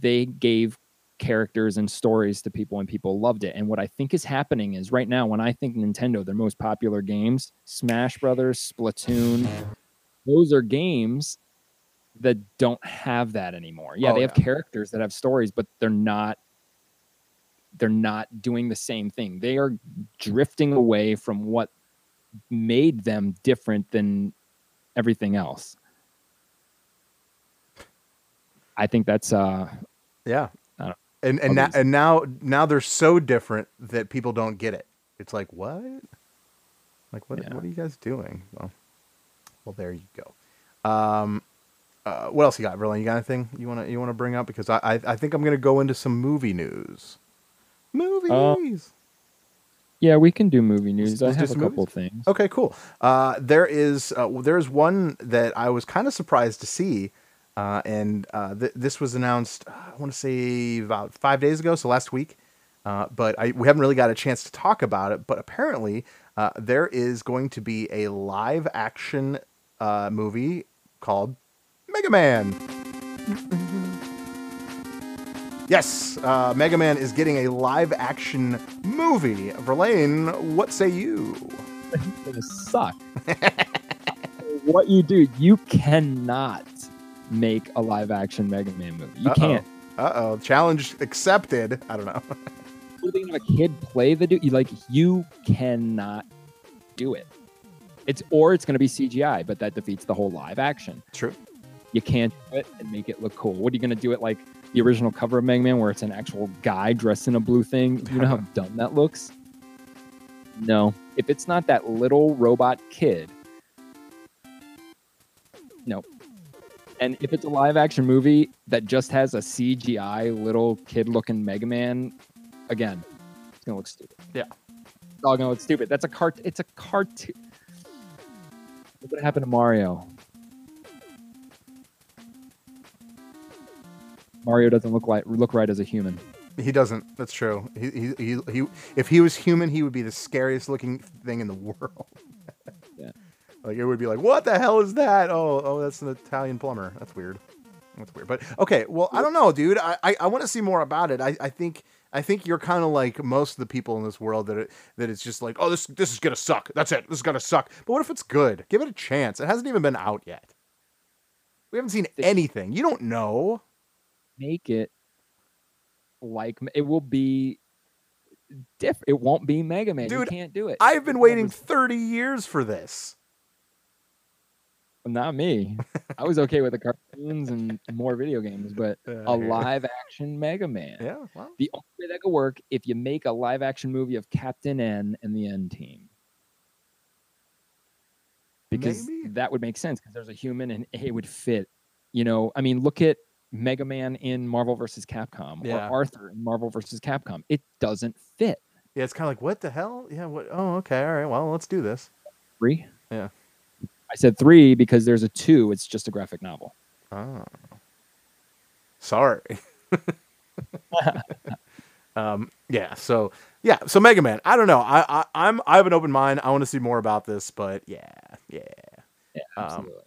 They gave characters and stories to people and people loved it. And what I think is happening is right now when I think Nintendo, their most popular games, Smash Brothers, Splatoon, those are games that don't have that anymore. Yeah, Oh, they have yeah. characters that have stories, but they're not they're not doing the same thing. They are drifting away from what made them different than everything else. I think that's uh Yeah, and and now, and now now they're so different that people don't get it. It's like what? Like what? Yeah. What are you guys doing? Well, well, there you go. Um, uh, what else you got, Verlaine? You got anything you want to you want to bring up? Because I, I I think I'm gonna go into some movie news. Movies. yeah, we can do movie news. I let's do have a some couple movies? things. Okay, cool. Uh, there is uh, there's one that I was kind of surprised to see, uh, and uh, th- this was announced. uh, I want to say about five days ago, so last week. Uh, but I, we haven't really got a chance to talk about it. But apparently, uh, there is going to be a live action uh, movie called Mega Man. Yes, uh, Mega Man is getting a live action movie. Verlaine, what say you? It's gonna suck. (laughs) what you do, you cannot make a live action Mega Man movie. You can't. Uh oh. Challenge accepted. I don't know. (laughs) What are they gonna have a kid play the dude? Like you cannot do it. It's or it's gonna be CGI, but that defeats the whole live action. True. You can't do it and make it look cool. What are you gonna do it like the original cover of Mega Man where it's an actual guy dressed in a blue thing? You know how (laughs) dumb that looks? No. If it's not that little robot kid, no. And if it's a live action movie that just has a CGI little kid looking Mega Man, again, it's gonna look stupid. Yeah. It's all gonna look stupid. That's a cart it's a cartoon. Look what happened to Mario. Mario doesn't look like look right as a human. He doesn't. That's true. He, he, he, he, if he was human, he would be the scariest looking thing in the (laughs) world. Yeah. Like it would be like, what the hell is that? Oh, oh, that's an Italian plumber. That's weird. That's weird. But okay, well, I don't know, dude. I, I, I want to see more about it. I, I think I think you're kind of like most of the people in this world that it, that it's just like, oh, this this is gonna suck. That's it. This is gonna suck. But what if it's good? Give it a chance. It hasn't even been out yet. We haven't seen anything. You don't know. Make it like it will be different. It won't be Mega Man. you Dude, can't do it. I've been waiting 30 years for this. Not me. I was okay with the cartoons and more video games, but (laughs) a live action Mega Man. Yeah, well. The only way that could work if you make a live action movie of Captain N and the N team. Because Maybe. that would make sense because there's a human and it would fit. You know, I mean, look at Mega Man in Marvel versus Capcom Yeah. or Arthur in Marvel versus Capcom. It doesn't fit. Yeah, it's kind of like, what the hell? Yeah, what? Oh, okay, all right. Well, let's do this. Three. Yeah. I said three because there's a two. It's just a graphic novel. Oh. Sorry. (laughs) um, yeah. So yeah. So Mega Man. I don't know. I, I I'm I have an open mind. I want to see more about this, but yeah, yeah. Yeah, Um, absolutely.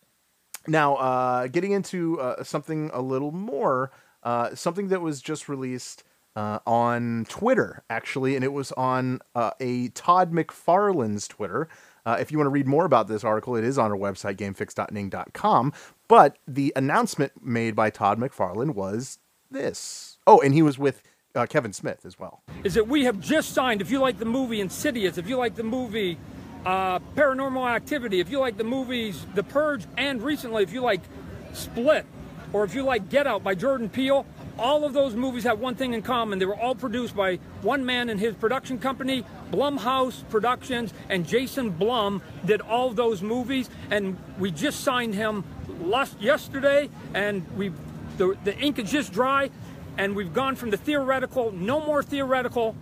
Now, uh, getting into uh, something a little more, uh, something that was just released uh, on Twitter, actually, and it was on uh, a Todd McFarlane's Twitter. Uh, if you want to read more about this article, it is on our website, gamefix.ning.com. But the announcement made by Todd McFarlane was this. Oh, and he was with Kevin Smith as well. is that we have just signed. If you like the movie Insidious, if you like the movie uh, Paranormal Activity, if you like the movies The Purge, and recently if you like Split, or if you like Get Out by Jordan Peele, all of those movies have one thing in common. They were all produced by one man and his production company, Blumhouse Productions, and Jason Blum did all those movies. And we just signed him last yesterday, and we the, the ink is just dry, and we've gone from the theoretical, no more theoretical.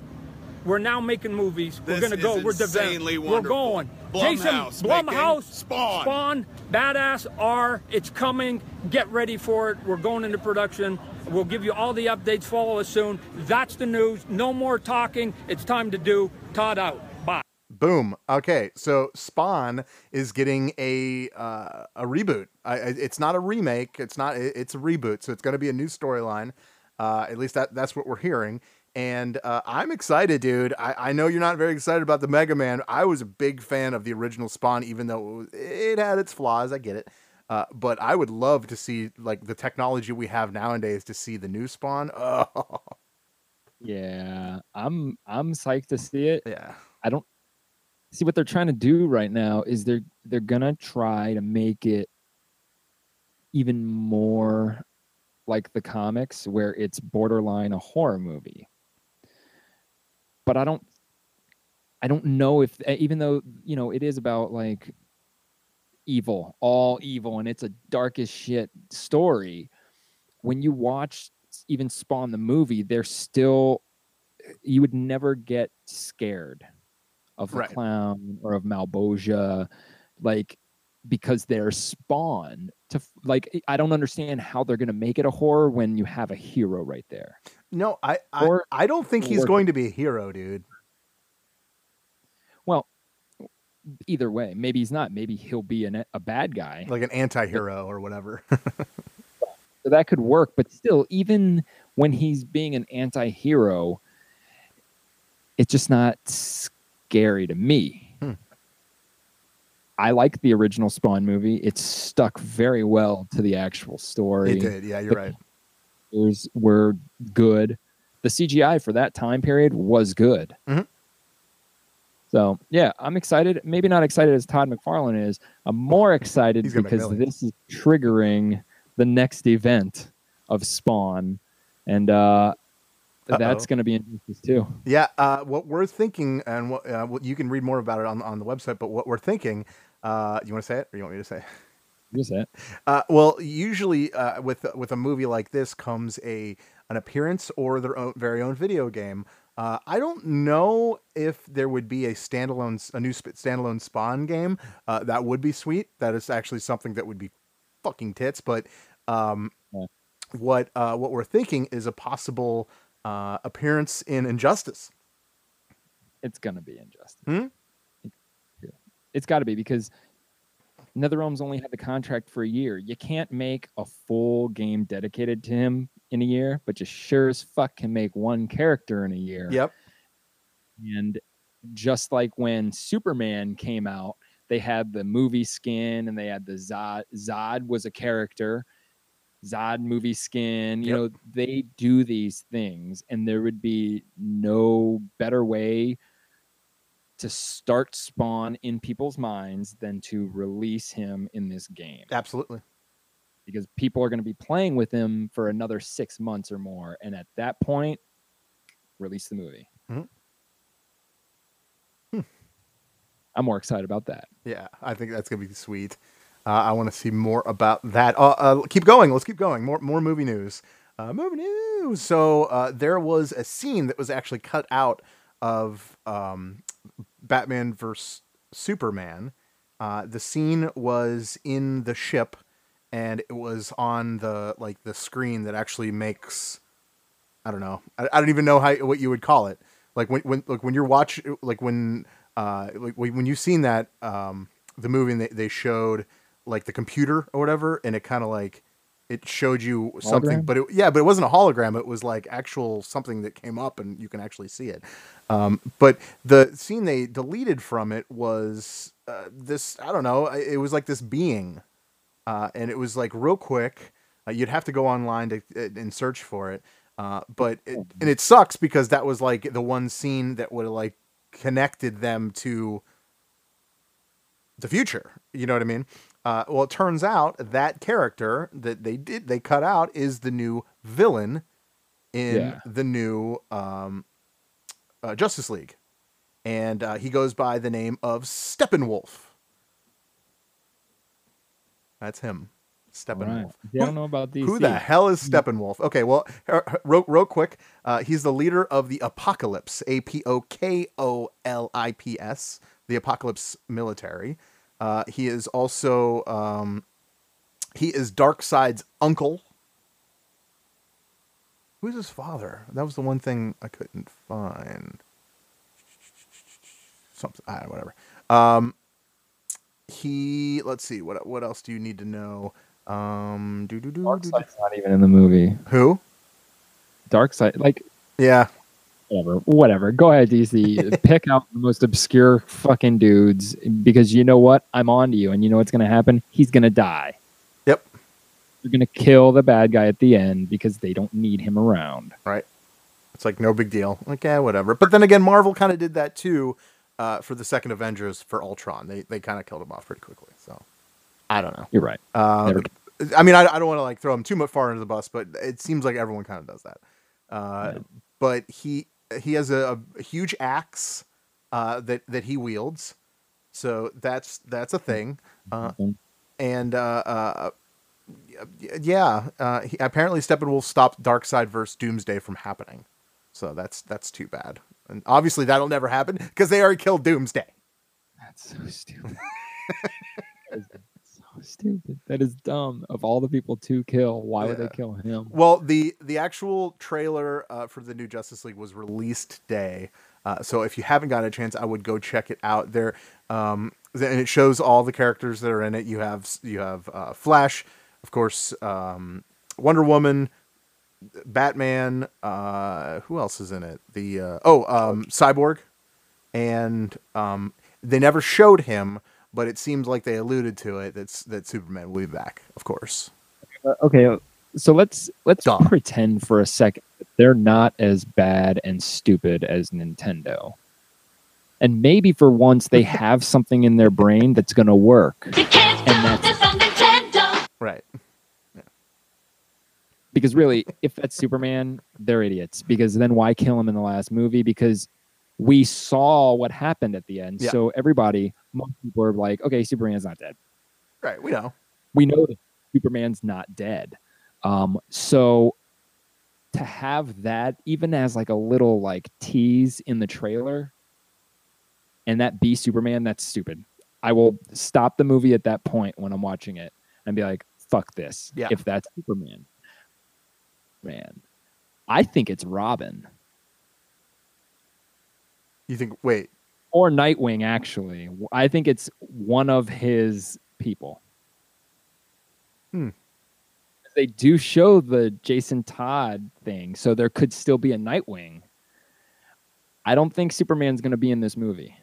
We're now making movies. This we're gonna go. We're developing. We're going. Blumhouse Jason Blumhouse, making Spawn. Spawn, Badass R. It's coming. Get ready for it. We're going into production. We'll give you all the updates. Follow us soon. That's the news. No more talking. It's time to do. Todd out. Bye. Boom. Okay, so Spawn is getting a uh, a reboot. I, I- it's not a remake. It's not. It's a reboot. So it's going to be a new storyline. Uh, at least that that's what we're hearing. And uh, I'm excited, dude. I, I know you're not very excited about the Mega Man. I was a big fan of the original Spawn, even though it, was, it had its flaws. I get it. Uh, but I would love to see like the technology we have nowadays to see the new Spawn. Oh, (laughs) Yeah, I'm I'm psyched to see it. Yeah. I don't see what they're trying to do right now is they're they're gonna try to make it even more like the comics where it's borderline a horror movie. But I don't I don't know if even though, you know, it is about like evil, all evil and it's a dark as shit story, when you watch even Spawn the movie, they're still eh, you would never get scared of the Right. clown or of Malebolgia, like because they're Spawn. To like, I- I don't understand how they're gonna make it a horror when you have a hero right there. No, I I, Or- I don't think he's or- going to be a hero, dude. Well, either way, maybe he's not. Maybe he'll be an, a bad guy. Like an anti-hero or whatever. (laughs) So that could work, but still, even when he's being an anti-hero, it's just not scary to me. Hmm. I like the original Spawn movie. It stuck very well to the actual story. It did. Yeah, you're right. Characters were good. The CGI for that time period was good. Mhm. So yeah, I'm excited. Maybe not excited as Todd McFarlane is. I'm more excited He's gonna make because this is triggering the next event of Spawn, and uh, that's going to be interesting too. Yeah, uh, what we're thinking, and what, uh, what you can read more about it on on the website. But what we're thinking, uh, you want to say it, or you want me to say? It? You that? Uh, well, usually uh, with with a movie like this comes a an appearance or their own very own video game. Uh, I don't know if there would be a standalone, a new standalone Spawn game. Uh, that would be sweet. That is actually something that would be fucking tits. But um, what uh, what we're thinking is a possible uh, appearance in Injustice. It's going to be Injustice. Hmm? It's got to be because NetherRealm's only had the contract for a year. You can't make a full game dedicated to him in a year, but you sure as fuck can make one character in a year. Yep. And just like when Superman came out, they had the movie skin and they had the Zod. Zod was a character. Zod movie skin. You Yep. know, they do these things, and there would be no better way to start Spawn in people's minds than to release him in this game Absolutely. because people are going to be playing with him for another six months or more. And at that point, release the movie. Mhm. I'm more excited about that. Yeah, I think that's gonna be sweet. Uh, I want to see more about that. Uh, uh, keep going. Let's keep going. More more movie news. Uh, movie news. So uh, there was a scene that was actually cut out of um, Batman versus Superman. Uh, the scene was in the ship, and it was on the like the screen that actually makes. I don't know. I, I don't even know how what you would call it. Like when when like when you're watch like when uh like when when you seen that um the movie they, they showed like the computer or whatever and it kind of like it showed you something Hologram? but it yeah but it wasn't a hologram it was like actual something that came up and you can actually see it um but the scene they deleted from it was uh, this i don't know it was like this being uh, and it was like real quick. Uh, you'd have to go online to uh, and search for it. Uh, but it, and it sucks because that was like the one scene that would have like connected them to the future. You know what I mean? Uh, well, it turns out that character that they did they cut out is the new villain in Yeah. the new um, uh, Justice League, and uh, he goes by the name of Steppenwolf. That's him, Steppenwolf. Right. Yeah, I don't know about these. Who the hell is Steppenwolf? Okay, well, real, real quick, uh, he's the leader of the Apokolips, A P O K O L I P S, the Apokolips military. Uh, he is also um, he is Darkseid's uncle. Who's his father? That was the one thing I couldn't find. Something, ah, whatever. Um, he let's see what what else do you need to know? Um, do do do. Darkseid's not even in the movie. Who? Darkseid, like Yeah, whatever, whatever. Go ahead, DC. (laughs) Pick out the most obscure fucking dudes because you know what? I'm on to you, and you know what's gonna happen? He's gonna die. Yep. They're gonna kill the bad guy at the end because they don't need him around. right. It's like no big deal. Like yeah, whatever. But then again, Marvel kind of did that too uh, for the second Avengers for Ultron. They they kind of killed him off pretty quickly. So I don't know. You're right. Never- I mean, I, I don't want to like throw him too much far under the bus, but it seems like everyone kind of does that. Uh, But he he has a, a huge axe uh, that that he wields, so that's that's a thing. Uh, and uh, uh, yeah, uh, he, apparently Steppenwolf stopped Darkseid versus Doomsday from happening, so that's that's too bad. And obviously that'll never happen because they already killed Doomsday. That's so stupid. (laughs) That is so stupid. That is dumb. Of all the people to kill, why would they kill him? Well, the the actual trailer uh, for the new Justice League was released today, uh, so if you haven't got a chance, I would go check it out. There, um, and it shows all the characters that are in it. You have you have uh, Flash, of course, um, Wonder Woman, Batman. Uh, who else is in it? The uh, oh, um, Cyborg, and um, they never showed him, but it seems like they alluded to it. That's that Superman will be back, of course. Uh, okay, so let's let's pretend for a second that they're not as bad and stupid as Nintendo. And maybe for once they (laughs) have something in their brain that's going to work. And that's Right. because really, if that's Superman, they're idiots. Because then why kill him in the last movie? Because we saw what happened at the end. Yeah. So everybody, most people are like, okay, Superman's not dead. Right. We know. we know that Superman's not dead. Um, so to have that even as like a little like tease in the trailer and that be Superman, that's stupid. I will stop the movie at that point when I'm watching it and be like, fuck this. Yeah. If that's Superman. Man. I think it's Robin. You think? Wait. Or Nightwing, actually. I think it's one of his people. Hmm. They do show the Jason Todd thing, so there could still be a Nightwing. I don't think Superman's going to be in this movie.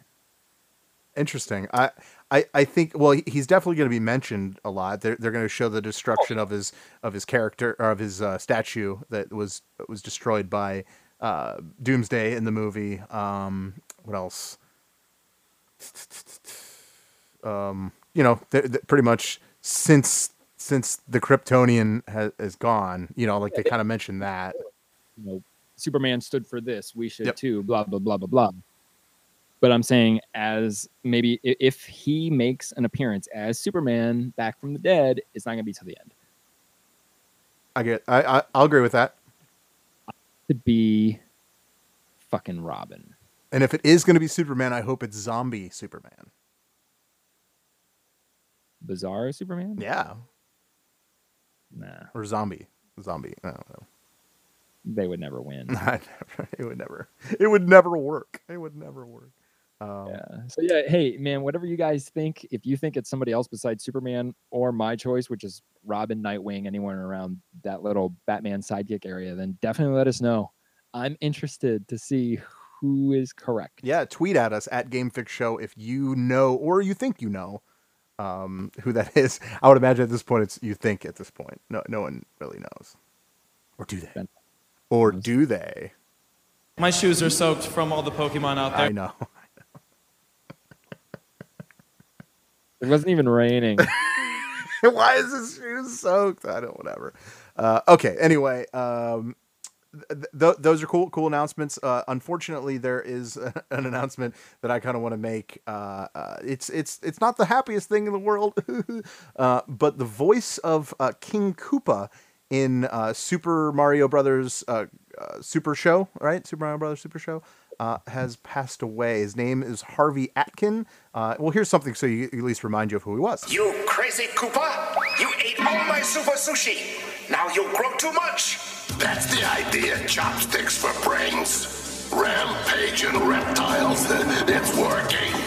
Interesting. I, I, I think. Well, he's definitely going to be mentioned a lot. They're they're going to show the destruction of his of his character or of his uh, statue that was was destroyed by uh, Doomsday in the movie. Um, what else? Um, you know, th- th- pretty much since since the Kryptonian has is gone. You know, like they kind of mentioned that. You know, Superman stood for this. We should Yep. too. Blah blah blah blah blah. But I'm saying, as maybe if he makes an appearance as Superman back from the dead, it's not going to be till the end. I get. I, I I'll agree with that. To be fucking Robin. And if it is going to be Superman, I hope it's zombie Superman. Bizarre Superman? Yeah. Nah, Or zombie. Zombie. I don't know. they would never win. (laughs) I never, it would never. It would never work. It would never work. Um, Yeah. So yeah, hey man, whatever you guys think, if you think it's somebody else besides Superman or my choice, which is Robin, Nightwing, anyone around that little Batman sidekick area, then definitely let us know. I'm interested to see who is correct. Yeah, tweet at us at GameFix Show if you know or you think you know um, who that (laughs) is. I would imagine at this point it's you think at this point. No, no one really knows. Or do they? Or do they? My shoes are soaked from all the Pokemon out there. I know. (laughs) It wasn't even raining. (laughs) Why is his shoes soaked? I don't. Whatever. Uh, okay. Anyway, um, th- th- those are cool cool announcements. Uh, unfortunately, there is (laughs) an announcement that I kind of want to make. Uh, uh, it's it's it's not the happiest thing in the world, (laughs) uh, but the voice of uh, King Koopa in Super Mario Brothers Super Show, right? Super Mario Brothers Super Show. Uh, has passed away. His name is Harvey Atkin. Uh, well, here's something so you at least remind you of who he was. You crazy Koopa! You ate all my super sushi! Now you'll grow too much! That's the idea, chopsticks for brains. Rampaging reptiles. (laughs) it's working.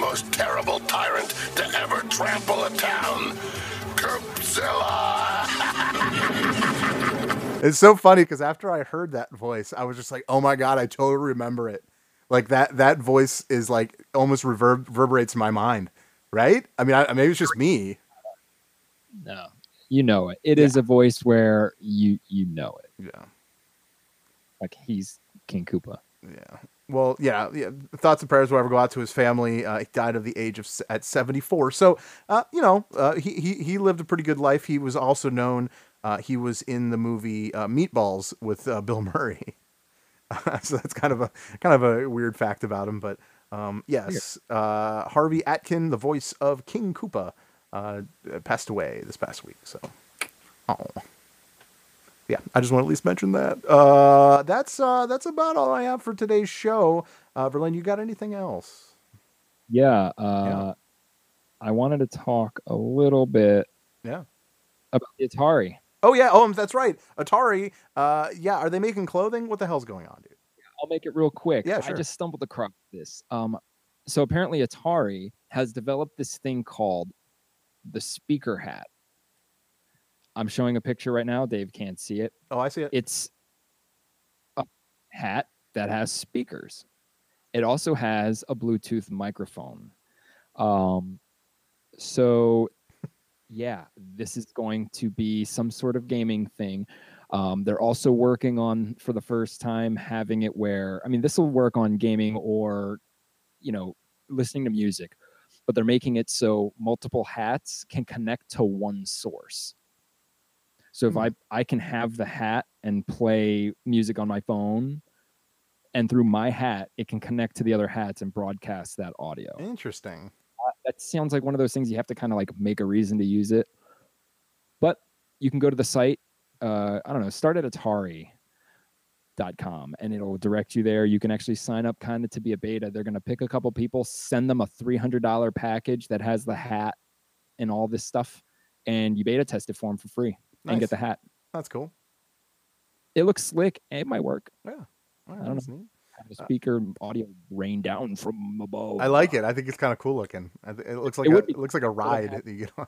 Most terrible tyrant to ever trample a town. Koopzilla! (laughs) It's so funny because after I heard that voice, I was just like, "Oh my god, I totally remember it." Like that that voice is like almost reverb- reverberates in my mind, right? I mean, I, maybe it's just me. No, you know it. It is a voice where you you know it. Yeah. Like he's King Koopa. Yeah. Well, yeah, yeah. Thoughts and prayers will ever go out to his family. Uh, he died of the age of at 74. So, uh, you know, uh, he, he he lived a pretty good life. He was also known. Uh, he was in the movie uh, Meatballs with uh, Bill (laughs) Murray. (laughs) so that's kind of a kind of a weird fact about him. But um, yes, uh, Harvey Atkin, the voice of King Koopa, uh, passed away this past week. So, oh yeah, I just want to at least mention that. Uh, that's uh, that's about all I have for today's show. Uh, Verlaine, you got anything else? Yeah, uh, I wanted to talk a little bit Yeah. about the Atari. Oh yeah. Oh, that's right. Atari. Uh, yeah. Are they making clothing? What the hell's going on, dude? I'll make it real quick. Yeah, sure. I just stumbled across this. Um, so apparently Atari has developed this thing called the speaker hat. I'm showing a picture right now. Dave can't see it. Oh, I see it. It's a hat that has speakers. It also has a Bluetooth microphone. Um, so yeah, this is going to be some sort of gaming thing. Um, they're also working on, for the first time, having it where, I mean, this will work on gaming or, you know, listening to music, but they're making it so multiple hats can connect to one source. So if I I can have the hat and play music on my phone, and through my hat it can connect to the other hats and broadcast that audio. Interesting. Uh, that sounds like one of those things you have to kind of like make a reason to use it. But you can go to the site. Uh, I don't know. Start at Atari.com and it'll direct you there. You can actually sign up kind of to be a beta. They're going to pick a couple people, send them a $300 package that has the hat and all this stuff, and you beta test it for them for free and get the hat. That's cool. It looks slick. It might work. Yeah. Right, I don't know. neat. Have the uh, speaker audio rain down from above. I like it. I think it's kind of cool looking. Th- It looks like It a, it looks like a ride that you get (laughs) on.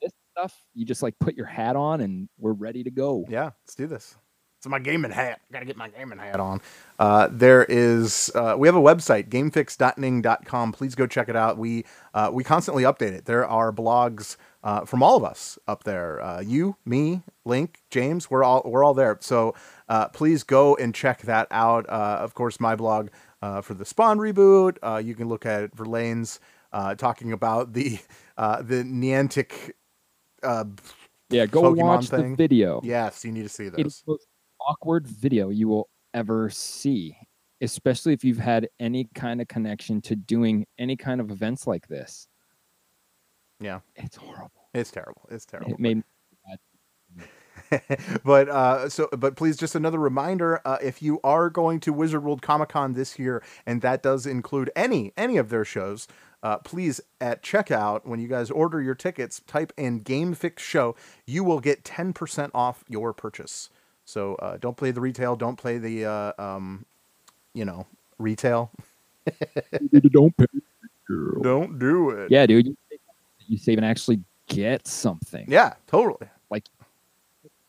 this stuff. You just like put your hat on and we're ready to go. Yeah, let's do this. It's my gaming hat. I Got to get my gaming hat on. Uh, there is uh, we have a website gamefix.ning.com. Please go check it out. We uh, we constantly update it. There are blogs uh, from all of us up there. Uh, you, me, Link, James. We're all we're all there. So uh, please go and check that out. Uh, of course, my blog uh, for the Spawn reboot. Uh, you can look at Verlaine's uh, talking about the uh, the Niantic. Uh, Yeah, go Pokemon watch thing. the video. Yes, you need to see this. is the most awkward video you will ever see, especially if you've had any kind of connection to doing any kind of events like this. Yeah, it's horrible. It's terrible. It's terrible. It made me (laughs) but uh, so but please just another reminder uh, if you are going to wizard world comic con this year and that does include any any of their shows uh, please at checkout when you guys order your tickets type in game fix show you will get 10% off your purchase so uh, don't play the retail don't play the uh, um, you know retail don't pay don't do it Yeah, dude. You save, you save and actually get something. yeah totally Like,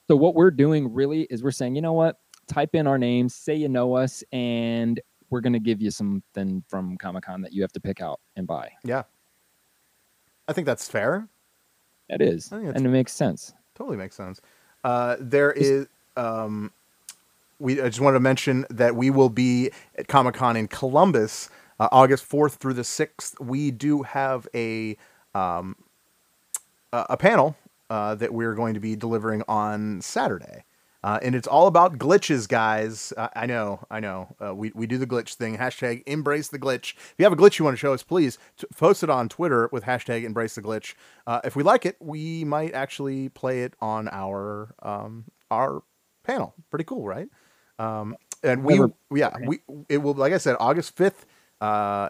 so what we're doing really is we're saying, you know what? Type in our names, say you know us, and we're gonna give you something from Comic Con that you have to pick out and buy. yeah i think that's fair That is, I think and it makes sense. Totally makes sense. Uh, there is. Um, we I just wanted to mention that we will be at Comic Con in Columbus uh, August 4th through the 6th, we do have a um, a panel uh, that we're going to be delivering on Saturday. Uh, and it's all about glitches, guys. Uh, I know, I know. Uh, we, we do the glitch thing. Hashtag embrace the glitch. If you have a glitch you want to show us, please t- post it on Twitter with hashtag embrace the glitch. Uh, if we like it, we might actually play it on our um, our panel. Pretty cool, right? Um, and we, Never- yeah, we it will like I said, August fifth. Uh,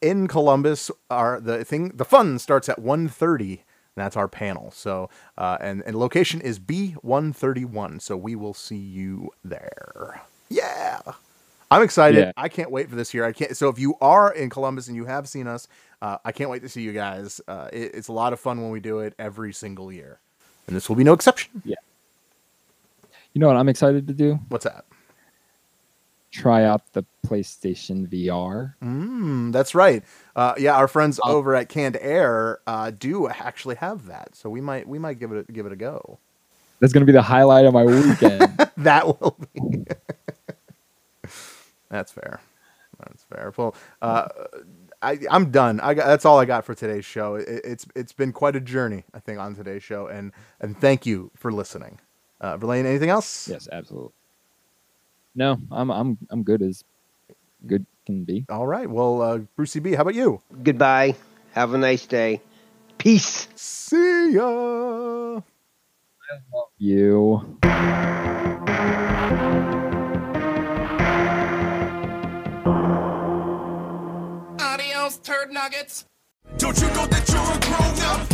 in Columbus, our the thing the fun starts at 1.30. That's our panel. So uh, and and location is B one thirty one. So we will see you there. Yeah, I'm excited. Yeah. I can't wait for this year. I can't. So if you are in Columbus and you have seen us, uh, I can't wait to see you guys. Uh, it, it's a lot of fun when we do it every single year, and this will be no exception. Yeah. You know what I'm excited to do? What's that? Try out the PlayStation VR. Mm, that's right. Uh, yeah, our friends over at Canned Air uh, do actually have that, so we might we might give it a, give it a go. That's going to be the highlight of my weekend. (laughs) that will be. (laughs) that's fair. That's fair. Well, uh, I I'm done. I got, that's all I got for today's show. It, it's it's been quite a journey, I think, on today's show, and and thank you for listening. Uh, Verlaine, anything else? yes, absolutely. No, I'm I'm I'm good as good can be. All right. Well, uh, Brucey B, how about you? Goodbye. Have a nice day. Peace. See ya. I love you. Adios, turd nuggets. Don't you know that you're a grown up?